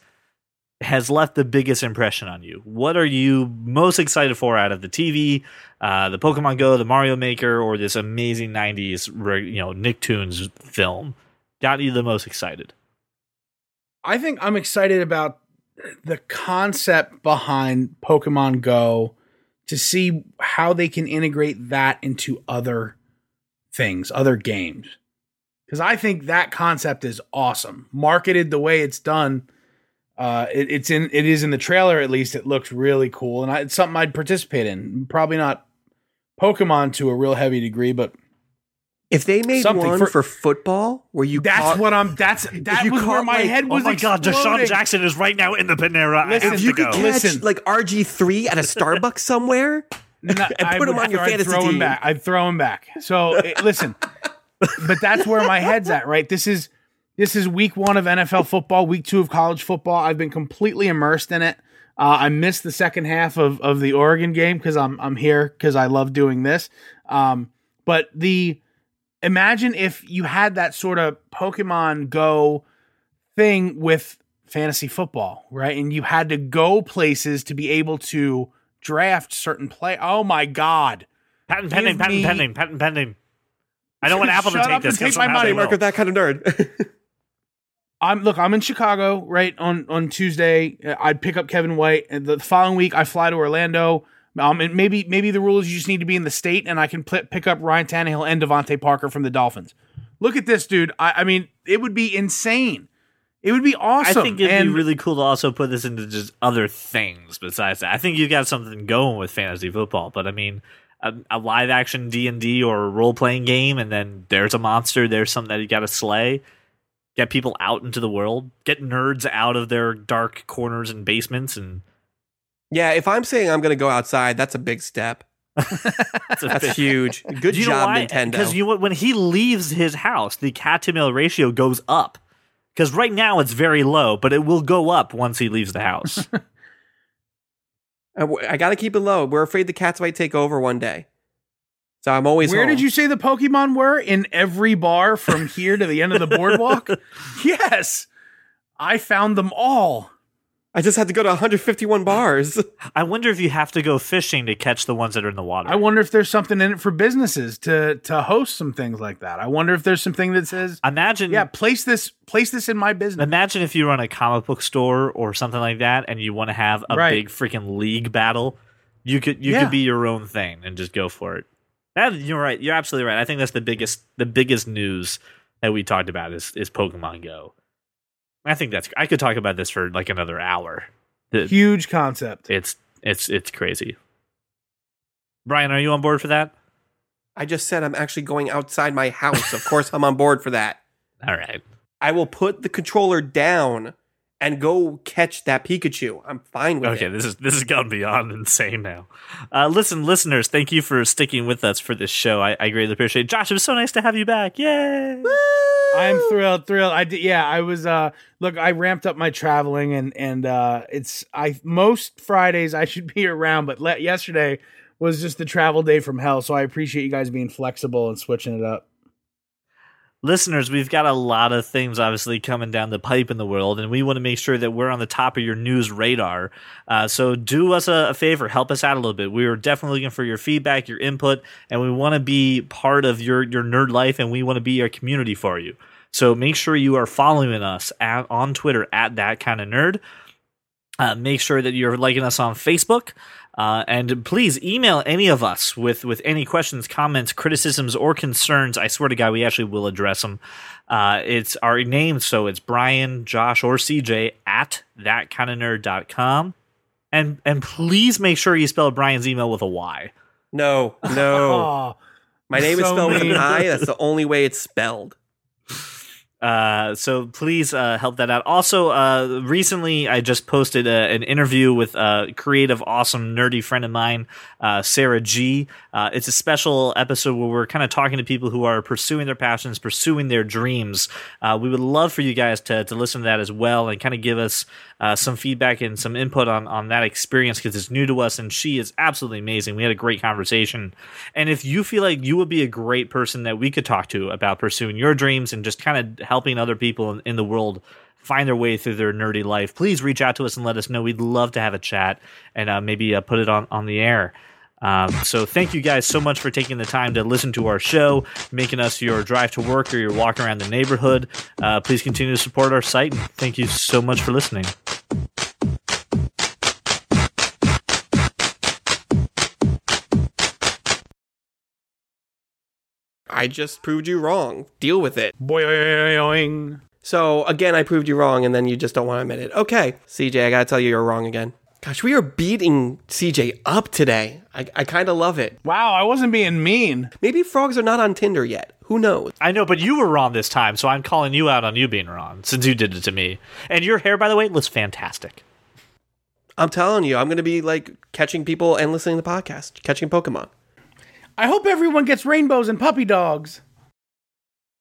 has left the biggest impression on you? What are you most excited for out of the TV, uh, the Pokemon Go, the Mario Maker, or this amazing '90s, you know, Nicktoons film? Got you the most excited? I think I'm excited about the concept behind Pokemon Go to see how they can integrate that into other things, other games. Because I think that concept is awesome. Marketed the way it's done, uh, it, it's in it is in the trailer at least. It looks really cool, and I, it's something I'd participate in. Probably not Pokemon to a real heavy degree, but If they made Something one for- for, football where you that's caught, what I'm. That's that you was where my like- head Oh was. my God, DeSean. Jackson is right now in the Panera. Listen, if you could go. catch Listen. like RG three at a [laughs] Starbucks somewhere, No, [laughs] I put him would on your throw- I'd fantasy throw him team. back. I'd throw him back. So eh, listen, but that's where my head's at. Right. This is this is week one of NFL football. Week two of college football. I've been completely immersed in it. Uh, I missed the second half of, of the Oregon game because I'm I'm here because I love doing this. Um, but the imagine if you had that sort of Pokemon Go thing with fantasy football, right? And you had to go places to be able to draft certain play. Oh my god! Patent pending, patent me- pending, patent pending. I don't want Apple to Shut take up this. and take 'cause my somehow money, they mark will. with that kind of nerd. [laughs] I'm look. I'm in Chicago right on on Tuesday. Uh, I'd pick up Kevin White, and the following week I fly to Orlando. Um, and maybe maybe the rule is you just need to be in the state, and I can pl- pick up Ryan Tannehill and DeVante Parker from the Dolphins. Look at this, dude. I, I mean, it would be insane. It would be awesome. I think it'd and be really cool to also put this into just other things besides that. I think you've got something going with fantasy football, but I mean, a, a live action D and D or role playing game, and then there's a monster, there's something that you got to slay. Get people out into the world. Get nerds out of their dark corners and basements, and Yeah, if I'm saying I'm going to go outside, that's a big step. [laughs] it's a That's bit- huge. [laughs] Good you job. Nintendo. Because you know? When he leaves his house, the cat to mail ratio goes up. Because right now it's very low, but it will go up once he leaves the house. [laughs] I, got to keep it low. We're afraid the cats might take over one day. So I'm always Where home. did you say the Pokemon were? In every bar from here to the end of the boardwalk? [laughs] yes. I found them all. I just had to go to 151 bars. I wonder if you have to go fishing to catch the ones that are in the water. I wonder if there's something in it for businesses to to host some things like that. I wonder if there's something that says, imagine, "Yeah, place this place this in my business." imagine if you run a comic book store or something like that, and you want to have a Right. big freaking league battle. You could you Yeah. could be your own thing and just go for it. That, you're right. You're absolutely right. I think that's the biggest the biggest news that we talked about is is Pokemon Go. I think that's. I could talk about this for like another hour. The- Huge concept. It's it's it's crazy. Brian, are you on board for that? I just said I'm actually going outside my house. Of course, I'm on board for that. [laughs] All right. I will put the controller down and go catch that Pikachu. I'm fine with Okay, it. Okay, this is this has gone beyond [laughs] insane now. Uh, listen, listeners, thank you for sticking with us for this show. I, I greatly appreciate it. Josh, it was so nice to have you back. Yay! I'm thrilled, thrilled. I did, yeah. I was. uh Look, I ramped up my traveling, and and uh it's I most Fridays I should [laughs] be around, but le- yesterday was just the travel day from hell. So I appreciate you guys being flexible and switching it up. Listeners, we've got a lot of things obviously coming down the pipe in the world, and we want to make sure that we're on the top of your news radar. Uh, so do us a, a favor, help us out a little bit. We are definitely looking for your feedback, your input, and we want to be part of your your nerd life, and we want to be a community for you. So make sure you are following us at, on Twitter at that kind of nerd. Uh, make sure that you're liking us on Facebook. Uh, and please email any of us with, with any questions, comments, criticisms, or concerns. I swear to God, we actually will address them. Uh, it's our name, so it's Brian, Josh, or CJ at thatkindofnerd.com. And and please make sure you spell Brian's email with a Y. No, no. [laughs] Oh, My name is So spelled with an mean. I. That's the only way it's spelled. [laughs] Uh, so please uh, help that out. Also, uh, recently I just posted a, an interview with a creative, awesome, nerdy friend of mine, uh, Sarah G. Uh, it's a special episode where we're kind of talking to people who are pursuing their passions, pursuing their dreams. Uh, we would love for you guys to to listen to that as well and kind of give us uh, some feedback and some input on on that experience because it's new to us and she is absolutely amazing. We had a great conversation, and if you feel like you would be a great person that we could talk to about pursuing your dreams and just kind of helping other people in, in the world find their way through their nerdy life, please reach out to us and let us know. We'd love to have a chat and uh, maybe uh, put it on on the air. Um, so thank you guys so much for taking the time to listen to our show, making us your drive to work or your walk around the neighborhood. Uh, please continue to support our site. And thank you so much for listening. I just proved you wrong. Deal with it. boing. So again, I proved you wrong, and then you just don't want to admit it. Okay, CJ, I gotta tell you, you're wrong again. Gosh, we are beating CJ up today. I, I kind of love it. Wow, I wasn't being mean. Maybe frogs are not on Tinder yet. Who knows? I know, but you were wrong this time, so I'm calling you out on you being wrong since you did it to me. And your hair, by the way, looks fantastic. I'm telling you, I'm gonna be like catching people and listening to the podcast, catching Pokemon. I hope everyone gets rainbows and puppy dogs.